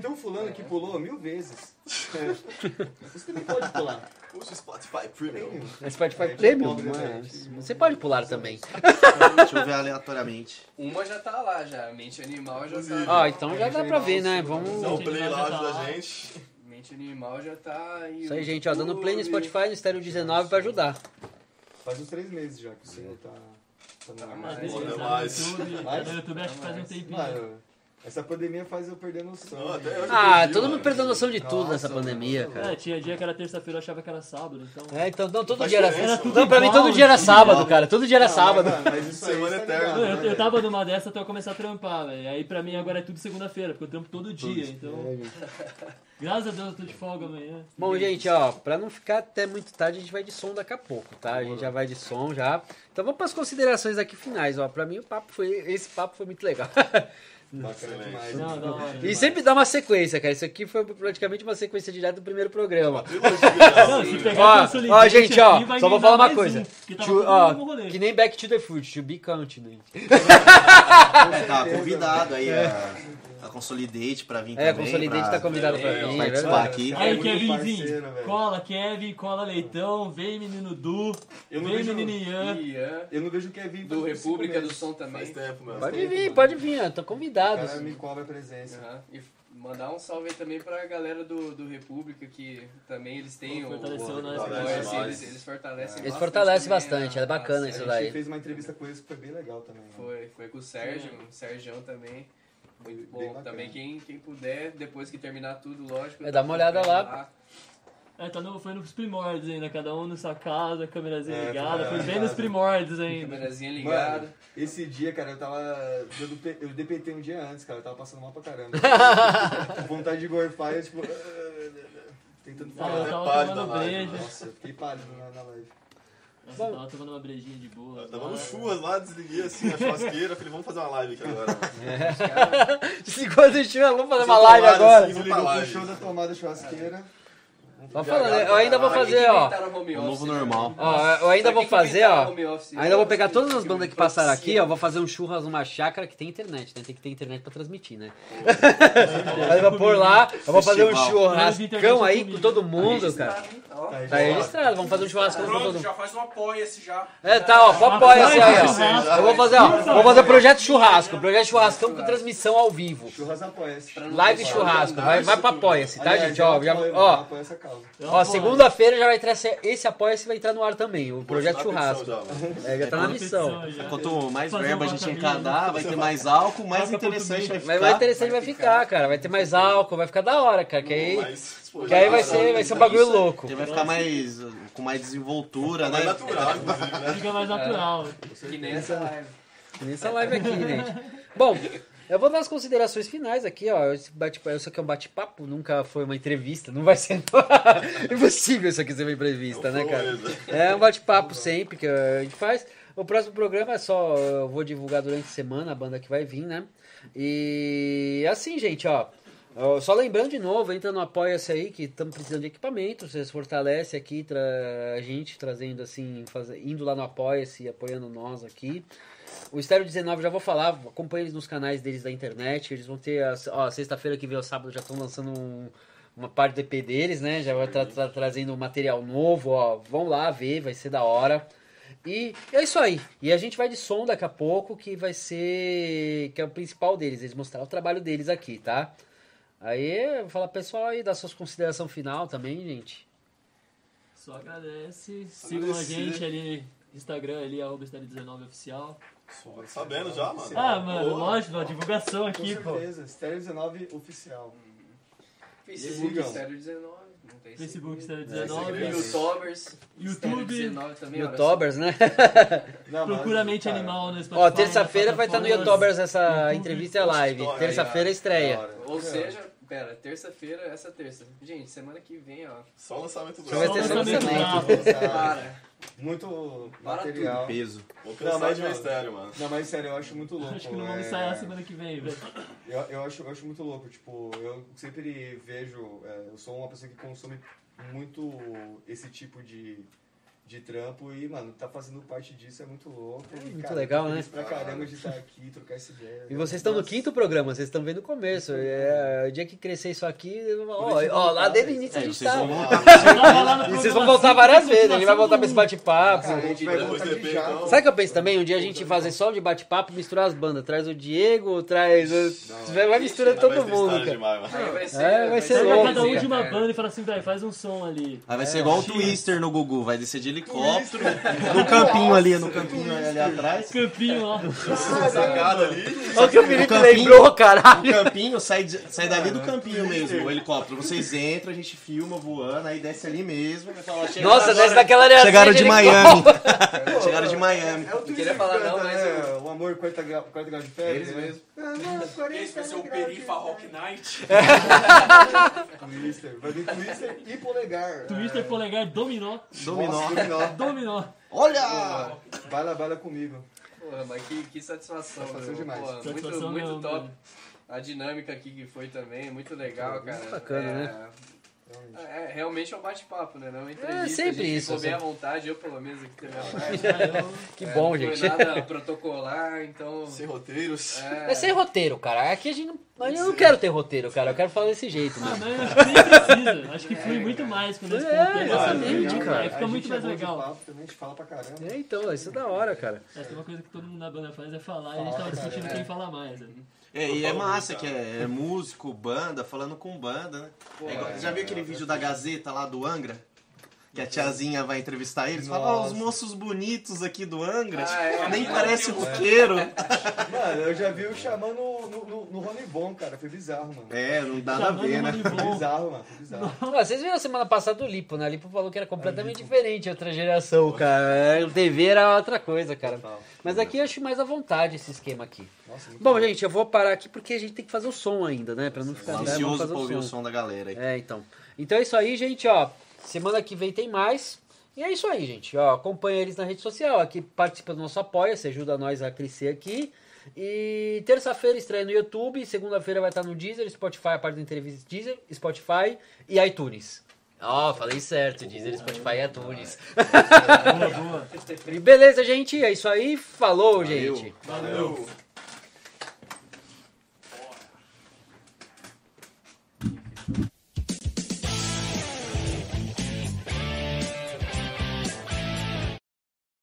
Tem um fulano que pulou mil vezes. Você também pode pular. Puxa o Spotify Premium. É Spotify Aí, Premium, né? mas você pode pular também. Deixa eu ver aleatoriamente. Uma já tá lá já, Mente Animal já tá. Ó, então já dá pra ver, né? Dá Vamos... um play lá, ajuda a gente. Mente Animal já tá aí. Isso aí, gente, ó, dando play no Spotify no Estéreo 19 pra ajudar. Faz uns três meses já que o senhor tá, tá mais. Tá no mais. No YouTube acho que faz um tempinho. Mano, essa pandemia faz eu perder noção. Não, até eu já Ah, perdi, todo mano. mundo perdeu noção de tudo Nossa, nessa pandemia, É, cara. tinha dia que era terça-feira, eu achava que era sábado, então... É, então não, todo dia era... Era tudo Não, pra mim todo dia era assim. sábado, cara. Todo dia era Não, sábado. Mas, mano, mas isso Semana tá eterna. Não, eu, né, eu tava numa dessa até eu começar a trampar, velho. Aí pra mim agora é tudo segunda-feira, porque eu trampo todo dia, então... Graças a Deus eu tô de folga amanhã. Bom, gente, ó, pra não ficar até muito tarde, a gente vai de som daqui a pouco, tá? A gente já vai de som já. Então vamos pras considerações aqui finais, ó. Pra mim o papo foi. Esse papo foi muito legal. *laughs* Bacana demais. Não, hora. e sempre dá uma sequência, cara. Isso aqui foi praticamente uma sequência direta do primeiro programa. Não, se pegar Ó, ó, gente, ó, aqui, só vou falar uma coisa. um, que To- todo ó, que nem Back to the Future, to be continued. Tá convidado aí a, a Consolidate pra vir É, a também. Consolidate pra tá convidado pra É, mim, é participar aqui. É Aí, Kevinzinho, cola Kevin, cola Leitão, vem menino Du, Eu não vem vejo- menino Ian. Ian, Eu não vejo o Kevin do República do. Som também. Faz tempo, mano. Pode vir, pode vir, tô O convidado. cara me cobra a presença. E mandar um salve aí também pra galera do, do República, que também eles têm o. Fortaleceu o- nós, né? assim, eles, eles fortalecem Eles fortalecem bastante, é bacana a isso A daí. gente fez uma entrevista com eles que foi bem legal também. né? Foi, foi com o Sérgio, o Sérgio também. Muito Bem bom. bacana. Também quem, quem puder, depois que terminar tudo, lógico. É, dá uma olhada lá. É, tá no, foi nos primórdios ainda, cada um na sua casa, câmerazinha É, ligada, foi bem nos primórdios ainda. Câmerazinha ligada. Mano, esse dia, cara, eu tava. Eu, DP eu DPT um dia antes, cara. Eu tava passando mal pra caramba. *laughs* Com vontade de gorfar, eu tipo. *laughs* Tentando Ah, falar. eu tava tomando breja. Nossa, eu fiquei pálido na, na live. Nossa, eu tava tomando uma brejinha de boa. Eu tava no lá. churras lá, desliguei assim a churrasqueira, falei, vamos fazer uma live aqui agora. *laughs* Enquanto estiver, vamos fazer uma live agora. Desligou show da tomada churrasqueira. Tô falando, eu ainda vou fazer, ó. Tá O office, novo normal. Ó, eu ainda vou fazer, ó. Ainda vou pegar todas as bandas que passaram aqui, ó. Vou fazer um churras numa chácara que tem internet, né? Tem que ter internet pra transmitir, né? *laughs* Aí eu vou pôr lá, eu vou fazer um churrascão aí com todo mundo, cara. Tá registrado, vamos fazer um churrascão com todo Pronto, mundo. já faz um apoia-se já. É, tá, ó, apoia-se aí, ó. Eu vou fazer, ó, vou fazer o projeto churrasco, projeto churrascão com transmissão ao vivo. Churras apoia-se. Live churrasco, vai, vai pra apoia-se, tá, gente? Ó, já, ó, causa. Ó segunda-feira já vai entrar esse- esse apoia-se vai entrar no ar também, o projeto churrasco. já. É, já tá na missão. Competição já. Quanto mais verba a gente encadar, vai ter mais álcool, mais interessante vai ficar. interessante vai ficar, cara. Vai ter mais álcool, vai ficar da hora, cara. Que aí, que aí vai tá ser, vai ser um bagulho louco. Ele vai ficar mais. com mais desenvoltura, mais né? natural, inclusive, né? Fica mais natural. Que nem essa live. Nessa live aqui, gente. Bom, eu vou dar as considerações finais aqui, ó. Esse bate isso aqui é um bate-papo, nunca foi uma entrevista. Não vai ser. *laughs* Impossível isso aqui ser uma entrevista, né, cara? É um bate-papo sempre que a gente faz. O próximo programa é só. Eu vou divulgar durante a semana a banda que vai vir, né? E assim, gente, ó. Só lembrando de novo, entra no Apoia-se aí, que estamos precisando de equipamento. Vocês fortalece aqui tra- a gente, trazendo assim, faz- indo lá no Apoia-se e apoiando nós aqui. O Estéreo 19 já vou falar, acompanhe eles nos canais deles da internet. Eles vão ter, as- ó, sexta-feira que vem, o sábado, já estão lançando um- uma parte do EP deles, né? Já vai estar trazendo material novo, ó. Vão lá ver, vai ser da hora. E é isso aí. E a gente vai de som daqui a pouco, que vai ser. que é o principal deles. Eles mostraram o trabalho deles aqui, tá? Aí, eu vou falar pro pessoal aí, dar suas considerações final também, gente. Só agradece. Sigam a gente ali, Instagram ali, arroba Estéreo19 oficial. Tô Sabendo já, mano. Ah, mano, Pô. lógico, a divulgação Com aqui, pô. certeza. Stereo 19 oficial. Facebook, Sigam. Estéreo 19. Não tem Facebook segredo. Estéreo É, 19. Youtubers. YouTube. 19 também. Youtubers, né? *laughs* Não, Procura Mente cara, Animal no Spotify. Ó, terça-feira vai estar no. Youtubers essa YouTube. entrevista e a live. Terça-feira estreia. Ou seja, pera, terça-feira, essa terça. Gente, semana que vem, ó. Só lançamento do Só vai ter Só só lançamento lançamento. Para. Muito Para material. Peso. Vou Não, cansar mas de não. estéreo, mano. Não, mas sério, eu acho muito louco. Acho que não vamos é, ensaiar semana que vem, velho. Eu, eu, acho, eu acho muito louco, tipo, eu sempre vejo, é, eu sou uma pessoa que consome muito esse tipo de, de trampo e, mano, tá fazendo parte disso é muito louco. e, muito cara, legal, né? pra caramba de estar aqui, trocar essa ideia. E vocês estão no quinto programa, vocês estão vendo o começo. É, o dia que crescer isso aqui, ó, ó, lá desde o início a É, gente vocês tá. vão E vocês vão voltar várias vezes, a gente vai voltar pra esse bate-papo. A gente vai. Sabe o que eu penso também? Um dia a gente fazer só de bate-papo, misturar as bandas. Traz o Diego, traz. o- Vai misturando todo Vai mundo, cara. Aí vai ser. É, vai ser Pega louco, cada um de uma banda e fala assim, velho, faz um som ali. Aí vai ser igual o Twister no Gugu, vai descer de helicóptero, *laughs* no campinho ali, no campinho ali atrás. Campinho, ó. Sacada ali. Olha o que o Felipe campinho. lembrou, O caralho. campinho sai, de- sai dali do campinho mesmo, o helicóptero. Vocês entram, a gente filma voando, aí desce ali mesmo. vai falar, "Chegaram Nossa, agora." desce daquela areia Chegaram de. Miami. *laughs* Chegaram de Miami. É o Twister queria falar não, mas né? O amor 40 graus, 40 graus de febre. Eles né? mesmo. 40 Esse vai ser o Perifa Rock Night. *laughs* Twister. Vai vir Twister e polegar. Twister, polegar, dominó. Dominó. Nossa, dominó. *laughs* Dominó. Olha! Baila, baila comigo. Porra, mas que, que satisfação, Satisfação meu. demais. Muito, Satisfação muito mesmo, top. A dinâmica aqui que foi também, muito legal, cara. bacana, é, né? É, realmente é um bate-papo, né? Não é uma entrevista. É sempre a gente isso, Ficou bem à vontade, eu pelo menos aqui também. Aí *laughs* eu- Que É, bom, não gente. Foi nada protocolar, então. Sem roteiros. É sem roteiro, cara. Aqui a gente não. Eu não quero ter roteiro, cara. Eu quero falar desse jeito, Ah, mano. mas acho que nem precisa. Acho que flui muito mais quando esse É, ponto exatamente, Aí cara. fica A muito mais é legal. papo também, a gente fala pra caramba. É, então, isso é da hora, cara. É, tem uma coisa que todo mundo na banda faz é falar e a gente tava discutindo quem fala mais. né? É, e é massa que é, é músico, banda, falando com banda, né? É igual- já viu aquele vídeo da Gazeta lá do Angra? Que a tiazinha vai entrevistar eles. Fala, ó, os moços bonitos aqui do Angra, Ah, é. nem É. parece roqueiro. Mano, eu já vi o Xamã no, no, no, no Rony Bon, cara. Foi bizarro, mano. É, não dá nada a ver, né? Foi bizarro, mano. Foi bizarro. Ah, vocês viram a semana passada o Lipo, né? O Lipo falou que era completamente diferente, outra geração, cara. A TV era outra coisa, cara. Mas aqui eu acho mais à vontade esse esquema aqui. Nossa, muito Bom, gente, eu vou parar aqui porque a gente tem que fazer o som ainda, né? Pra não ficar né? Ansioso fazer pra ouvir o som da galera aí. É, então. Então é isso aí, gente, ó. Semana que vem tem mais. E é isso aí, gente. Ó, acompanha eles na rede social. Aqui participa do nosso apoia, você ajuda nós a crescer aqui. E terça-feira estreia no YouTube, segunda-feira vai estar no Deezer, Spotify, a parte da entrevista Deezer, Spotify e iTunes. Ó, falei certo, Deezer, Spotify e iTunes. Boa, boa. *laughs* Beleza, gente, é isso aí. Falou, Valeu. gente. Valeu.